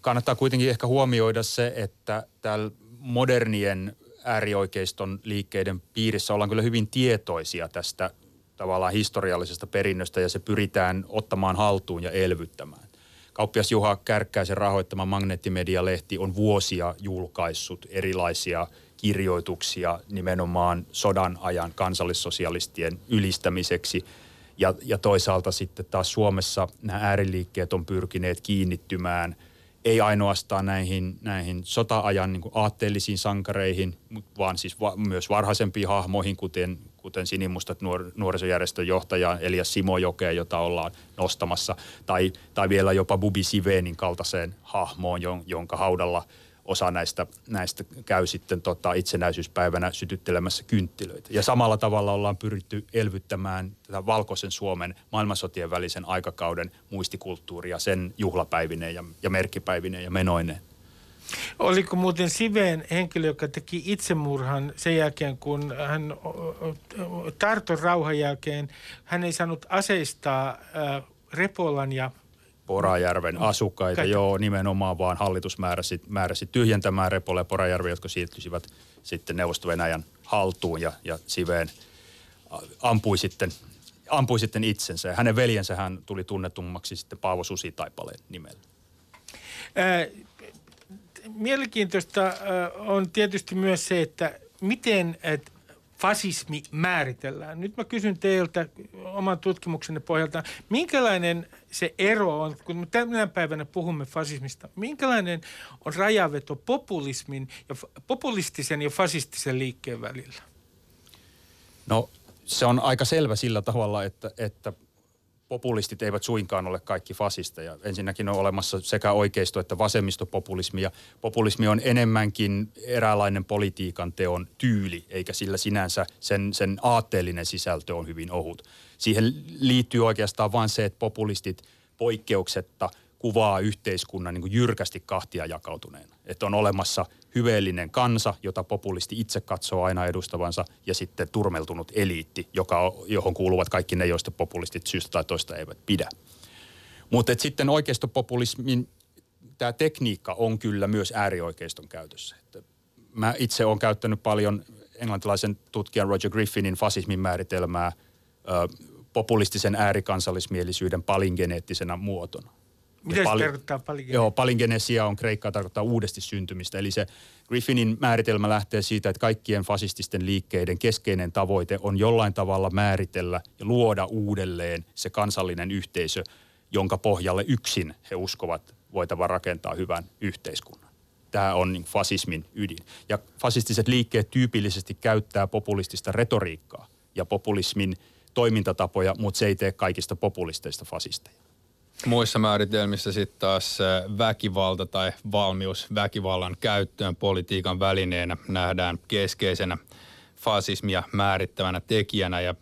Kannattaa kuitenkin ehkä huomioida se, että täällä modernien äärioikeiston liikkeiden piirissä ollaan kyllä hyvin tietoisia tästä tavallaan historiallisesta perinnöstä ja se pyritään ottamaan haltuun ja elvyttämään. Kauppias Juha Kärkkäisen rahoittama Magneettimedia-lehti on vuosia julkaissut erilaisia kirjoituksia nimenomaan sodan ajan kansallissosialistien ylistämiseksi. Ja, ja toisaalta sitten taas Suomessa nämä ääriliikkeet on pyrkineet kiinnittymään – ei ainoastaan näihin, näihin sota-ajan niin aatteellisiin sankareihin, vaan siis va, myös varhaisempiin hahmoihin, kuten, kuten Sinimustat nuor, nuorisojärjestön johtaja Elias Simojokea, jota ollaan nostamassa, tai, tai vielä jopa Bubi Sivenin kaltaiseen hahmoon, jonka haudalla – osa näistä, näistä käy sitten tota itsenäisyyspäivänä sytyttelemässä kynttilöitä. Ja samalla tavalla ollaan pyritty elvyttämään tätä valkoisen Suomen maailmansotien välisen aikakauden muistikulttuuria sen juhlapäivineen ja, ja merkkipäivineen ja menoineen. Oliko muuten Siveen henkilö, joka teki itsemurhan sen jälkeen, kun hän Tarton rauhan jälkeen, hän ei saanut aseistaa Repolan ja Porajärven asukkaita, Kaito. joo, nimenomaan vaan hallitus määräsi, määräsi tyhjentämään Repolle ja Porajärvi, jotka siirtyisivät sitten Neuvosto-Venäjän haltuun ja, ja Siveen ampui sitten, ampui sitten itsensä. Ja hänen veljensä hän tuli tunnetummaksi sitten Paavo Susi-taipaleen nimellä. Ää, mielenkiintoista on tietysti myös se, että miten et fasismi määritellään. Nyt mä kysyn teiltä oman tutkimuksenne pohjalta, minkälainen se ero on, kun me tänä päivänä puhumme fasismista, minkälainen on rajaveto populismin ja populistisen ja fasistisen liikkeen välillä? No se on aika selvä sillä tavalla, että, että populistit eivät suinkaan ole kaikki fasisteja. Ensinnäkin on olemassa sekä oikeisto- että vasemmistopopulismi ja populismi on enemmänkin eräänlainen politiikan teon tyyli, eikä sillä sinänsä sen, sen aatteellinen sisältö on hyvin ohut. Siihen liittyy oikeastaan vain se, että populistit poikkeuksetta kuvaa yhteiskunnan niin jyrkästi kahtia jakautuneena. Että on olemassa – hyveellinen kansa, jota populisti itse katsoo aina edustavansa, ja sitten turmeltunut eliitti, joka, johon kuuluvat kaikki ne, joista populistit syystä tai toista eivät pidä. Mutta sitten oikeistopopulismin tämä tekniikka on kyllä myös äärioikeiston käytössä. Että mä itse olen käyttänyt paljon englantilaisen tutkijan Roger Griffinin fasismin määritelmää ö, populistisen äärikansallismielisyyden palingeneettisenä muotona. Mitä pal- se tarkoittaa palingenesia? Joo, palingenesia on kreikkaa tarkoittaa uudesti syntymistä. Eli se Griffinin määritelmä lähtee siitä, että kaikkien fasististen liikkeiden keskeinen tavoite on jollain tavalla määritellä ja luoda uudelleen se kansallinen yhteisö, jonka pohjalle yksin he uskovat voitava rakentaa hyvän yhteiskunnan. Tämä on niin fasismin ydin. Ja fasistiset liikkeet tyypillisesti käyttää populistista retoriikkaa ja populismin toimintatapoja, mutta se ei tee kaikista populisteista fasisteja. Muissa määritelmissä sitten taas väkivalta tai valmius väkivallan käyttöön politiikan välineenä nähdään keskeisenä fasismia määrittävänä tekijänä ja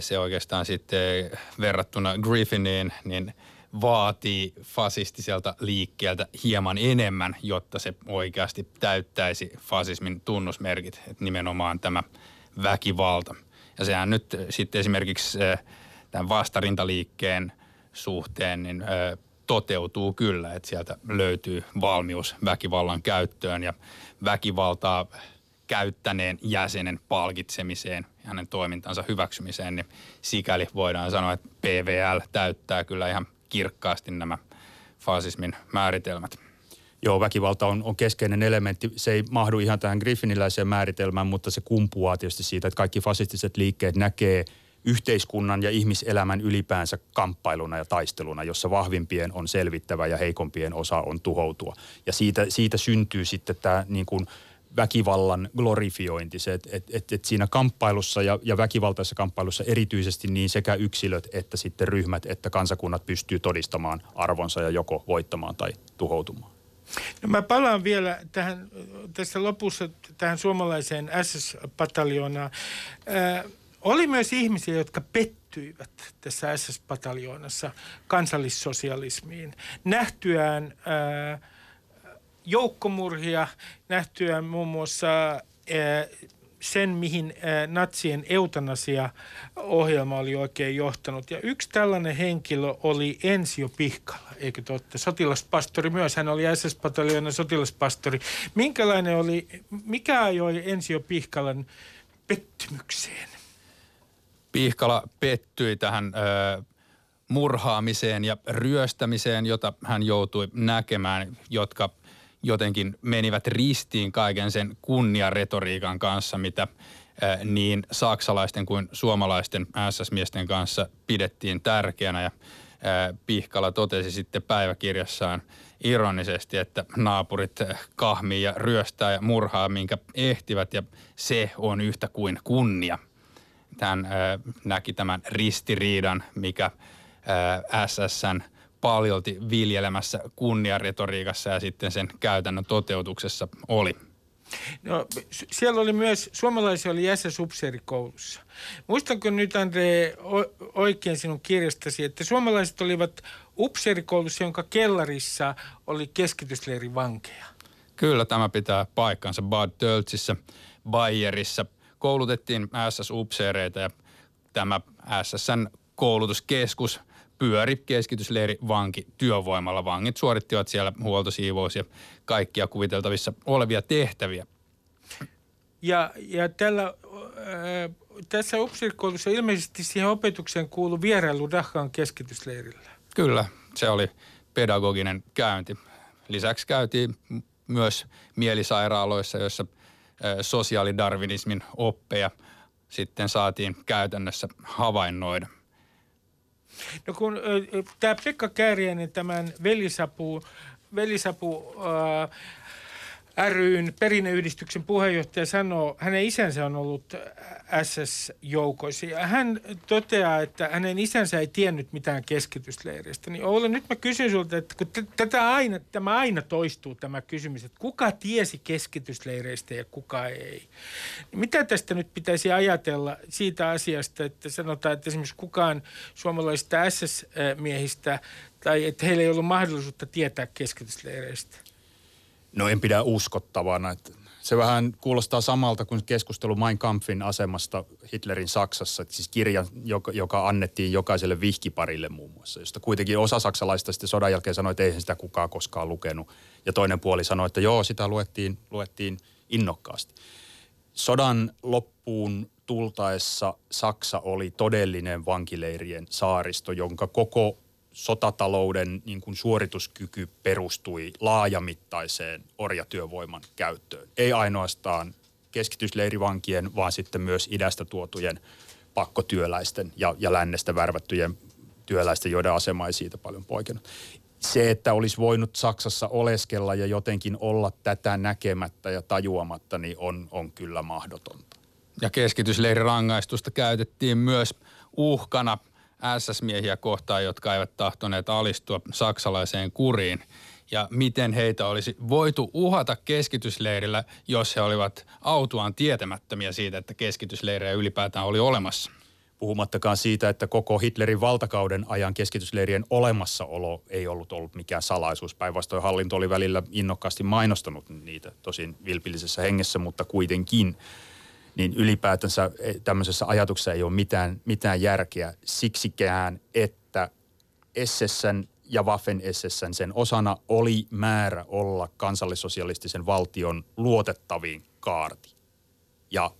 se oikeastaan sitten verrattuna Griffiniin niin vaatii fasistiselta liikkeeltä hieman enemmän, jotta se oikeasti täyttäisi fasismin tunnusmerkit, että nimenomaan tämä väkivalta. Ja sehän nyt sitten esimerkiksi tämän vastarintaliikkeen – suhteen niin ö, toteutuu kyllä, että sieltä löytyy valmius väkivallan käyttöön ja väkivaltaa käyttäneen jäsenen palkitsemiseen ja hänen toimintansa hyväksymiseen, niin sikäli voidaan sanoa, että PVL täyttää kyllä ihan kirkkaasti nämä fasismin määritelmät. Joo, väkivalta on, on keskeinen elementti. Se ei mahdu ihan tähän Griffiniläiseen määritelmään, mutta se kumpuaa tietysti siitä, että kaikki fasistiset liikkeet näkee – yhteiskunnan ja ihmiselämän ylipäänsä kamppailuna ja taisteluna, jossa vahvimpien on selvittävä ja heikompien osa on tuhoutua. Ja siitä, siitä syntyy sitten tämä niin kuin väkivallan glorifiointi, se, että et, et, siinä kamppailussa ja, ja väkivaltaisessa kamppailussa erityisesti niin sekä yksilöt että sitten ryhmät että kansakunnat pystyy todistamaan arvonsa ja joko voittamaan tai tuhoutumaan. No mä palaan vielä tähän, tässä lopussa tähän suomalaiseen SS-pataljoonaan. Äh, oli myös ihmisiä, jotka pettyivät tässä SS-pataljoonassa kansallissosialismiin. Nähtyään äh, joukkomurhia, nähtyään muun muassa äh, sen, mihin äh, natsien eutanasia-ohjelma oli oikein johtanut. Ja yksi tällainen henkilö oli Ensio Pihkala, eikö totta? Sotilaspastori myös, hän oli SS-pataljoonan sotilaspastori. Minkälainen oli, mikä ajoi Ensio Pihkalan pettymykseen? Pihkala pettyi tähän ö, murhaamiseen ja ryöstämiseen, jota hän joutui näkemään, jotka jotenkin menivät ristiin kaiken sen kunniaretoriikan kanssa, mitä ö, niin saksalaisten kuin suomalaisten SS-miesten kanssa pidettiin tärkeänä. Ja ö, Pihkala totesi sitten päiväkirjassaan ironisesti, että naapurit kahmii ja ryöstää ja murhaa, minkä ehtivät, ja se on yhtä kuin kunnia – hän näki tämän ristiriidan, mikä SSN paljolti viljelemässä kunniaretoriikassa ja sitten sen käytännön toteutuksessa oli. No, siellä oli myös, suomalaisia oli ss upseerikoulussa. Muistanko nyt Andre oikein sinun kirjastasi, että suomalaiset olivat upseerikoulussa, jonka kellarissa oli keskitysleirivankeja? Kyllä, tämä pitää paikkansa Bad Töltsissä, Bayerissa koulutettiin SS-upseereita ja tämä SSN koulutuskeskus pyöri keskitysleiri vanki työvoimalla. Vangit suorittivat siellä huoltosiivous ja kaikkia kuviteltavissa olevia tehtäviä. Ja, ja tällä, äh, tässä upseerikoulussa ilmeisesti siihen opetukseen kuului vierailu Dachan keskitysleirillä. Kyllä, se oli pedagoginen käynti. Lisäksi käytiin myös mielisairaaloissa, joissa sosiaalidarwinismin oppeja sitten saatiin käytännössä havainnoida. No kun tämä Pekka Kääriäinen tämän velisapu, velisapu äh, ryn perinneyhdistyksen puheenjohtaja sanoo, hänen isänsä on ollut SS-joukoissa. Ja hän toteaa, että hänen isänsä ei tiennyt mitään keskitysleireistä. Niin Oula, nyt mä kysyn sulta, että kun t- tätä aina, tämä aina toistuu tämä kysymys, että kuka tiesi keskitysleireistä ja kuka ei. Niin mitä tästä nyt pitäisi ajatella siitä asiasta, että sanotaan, että esimerkiksi kukaan suomalaisista SS-miehistä tai että heillä ei ollut mahdollisuutta tietää keskitysleireistä? No en pidä uskottavana. Että se vähän kuulostaa samalta kuin keskustelu Mein Kampfin asemasta Hitlerin Saksassa. Että siis kirja, joka, joka annettiin jokaiselle vihkiparille muun muassa, josta kuitenkin osa saksalaista sitten sodan jälkeen sanoi, että eihän sitä kukaan koskaan lukenut. Ja toinen puoli sanoi, että joo, sitä luettiin, luettiin innokkaasti. Sodan loppuun tultaessa Saksa oli todellinen vankileirien saaristo, jonka koko sotatalouden niin kuin suorituskyky perustui laajamittaiseen orjatyövoiman käyttöön. Ei ainoastaan keskitysleirivankien, vaan sitten myös idästä tuotujen pakkotyöläisten ja, ja lännestä värvättyjen työläisten, joiden asema ei siitä paljon poikennut. Se, että olisi voinut Saksassa oleskella ja jotenkin olla tätä näkemättä ja tajuamatta, niin on, on kyllä mahdotonta. Ja keskitysleirirangaistusta käytettiin myös uhkana – SS-miehiä kohtaan, jotka eivät tahtoneet alistua saksalaiseen kuriin ja miten heitä olisi voitu uhata keskitysleirillä, jos he olivat autuaan tietämättömiä siitä, että keskitysleirejä ylipäätään oli olemassa. Puhumattakaan siitä, että koko Hitlerin valtakauden ajan keskitysleirien olemassaolo ei ollut ollut mikään salaisuus. Päinvastoin hallinto oli välillä innokkaasti mainostanut niitä, tosin vilpillisessä hengessä, mutta kuitenkin – niin ylipäätänsä eh, tämmöisessä ajatuksessa ei ole mitään, mitään järkeä siksikään, että SSN ja Waffen SSN sen osana oli määrä olla kansallissosialistisen valtion luotettavin kaarti. Ja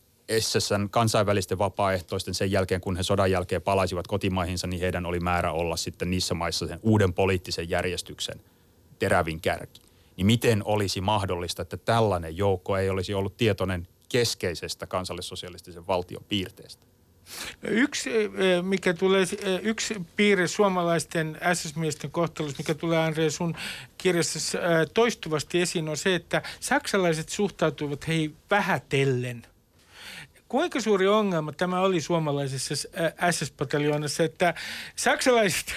SSN kansainvälisten vapaaehtoisten sen jälkeen, kun he sodan jälkeen palaisivat kotimaihinsa, niin heidän oli määrä olla sitten niissä maissa sen uuden poliittisen järjestyksen terävin kärki. Niin miten olisi mahdollista, että tällainen joukko ei olisi ollut tietoinen keskeisestä kansallissosialistisen valtion piirteestä. Yksi, mikä tulee, yksi piirre suomalaisten SS-miesten kohtelussa, mikä tulee Andre sun kirjassa toistuvasti esiin, on se, että saksalaiset suhtautuivat heihin vähätellen – kuinka suuri ongelma tämä oli suomalaisessa SS-pataljoonassa, että saksalaiset,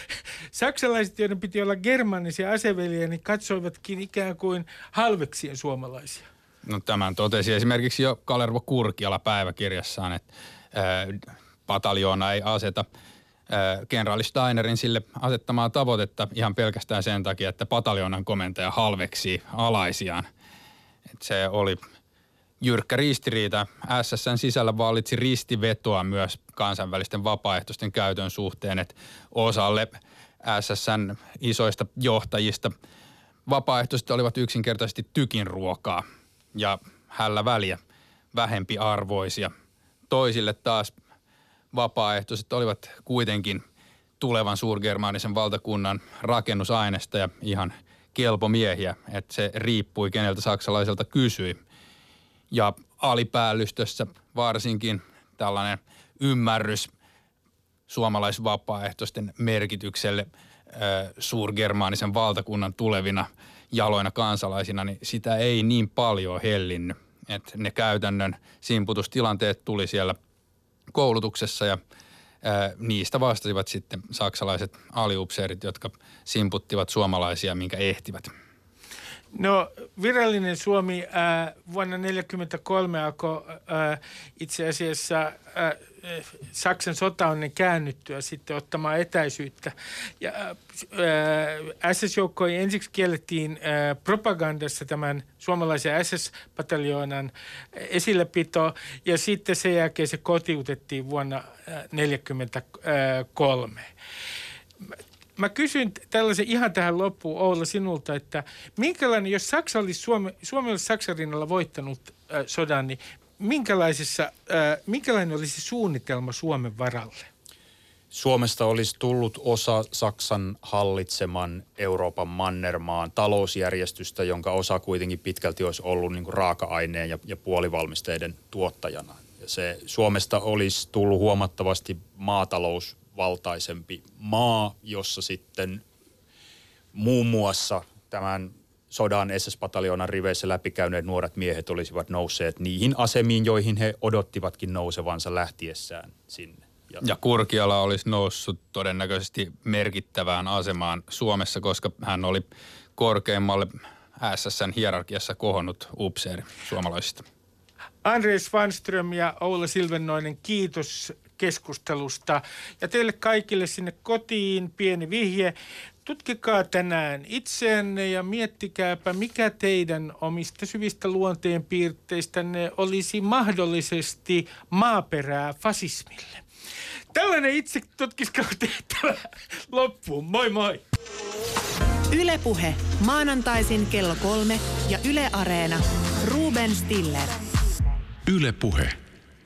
saksalaiset, joiden piti olla germanisia aseveliä, niin katsoivatkin ikään kuin halveksien suomalaisia? No tämän totesi esimerkiksi jo Kalervo Kurkiala päiväkirjassaan, että äh, pataljoona ei aseta äh, kenraali Steinerin sille asettamaa tavoitetta ihan pelkästään sen takia, että pataljoonan komentaja halveksi alaisiaan. Et se oli jyrkkä ristiriita. SSN sisällä vallitsi ristivetoa myös kansainvälisten vapaaehtoisten käytön suhteen, että osalle SSN isoista johtajista vapaaehtoiset olivat yksinkertaisesti tykin ruokaa ja hällä väliä vähempi arvoisia. Toisille taas vapaaehtoiset olivat kuitenkin tulevan suurgermaanisen valtakunnan rakennusaineesta ja ihan kelpomiehiä, että se riippui keneltä saksalaiselta kysyi – ja alipäällistössä varsinkin tällainen ymmärrys suomalaisvapaaehtoisten merkitykselle suurgermaanisen valtakunnan tulevina jaloina kansalaisina, niin sitä ei niin paljon hellinnyt. Että ne käytännön simputustilanteet tuli siellä koulutuksessa ja ää, niistä vastasivat sitten saksalaiset aliupseerit, jotka simputtivat suomalaisia, minkä ehtivät. No virallinen Suomi äh, vuonna 1943 alkoi äh, itse asiassa äh, Saksan sotaonnen käännyttyä sitten ottamaan etäisyyttä. Ja äh, SS-joukkoja ensiksi kiellettiin äh, propagandassa tämän suomalaisen SS-pataljoonan esillepito ja sitten sen jälkeen se kotiutettiin vuonna 1943. Mä kysyn tällaisen ihan tähän loppuun Oula sinulta, että minkälainen, jos Saksa olisi Suomi, Suomi olisi Saksan rinnalla voittanut äh, sodan, niin minkälaisessa, äh, minkälainen olisi suunnitelma Suomen varalle? Suomesta olisi tullut osa Saksan hallitseman Euroopan mannermaan talousjärjestystä, jonka osa kuitenkin pitkälti olisi ollut niin raaka-aineen ja, ja puolivalmisteiden tuottajana. Ja se Suomesta olisi tullut huomattavasti maatalous valtaisempi maa, jossa sitten muun muassa tämän sodan SS-pataljoonan riveissä läpikäyneet nuoret miehet olisivat nousseet niihin asemiin, joihin he odottivatkin nousevansa lähtiessään sinne. Ja, ja Kurkiala olisi noussut todennäköisesti merkittävään asemaan Suomessa, koska hän oli korkeimmalle SSN hierarkiassa kohonnut upseeri suomalaisista. Andres Svanström ja Oula Silvennoinen, kiitos keskustelusta. Ja teille kaikille sinne kotiin pieni vihje. Tutkikaa tänään itseänne ja miettikääpä, mikä teidän omista syvistä luonteen piirteistänne olisi mahdollisesti maaperää fasismille. Tällainen itse tutkiskelu tehtävä loppuun. Moi moi! Ylepuhe maanantaisin kello kolme ja Yle Areena. Ruben Stiller. Ylepuhe.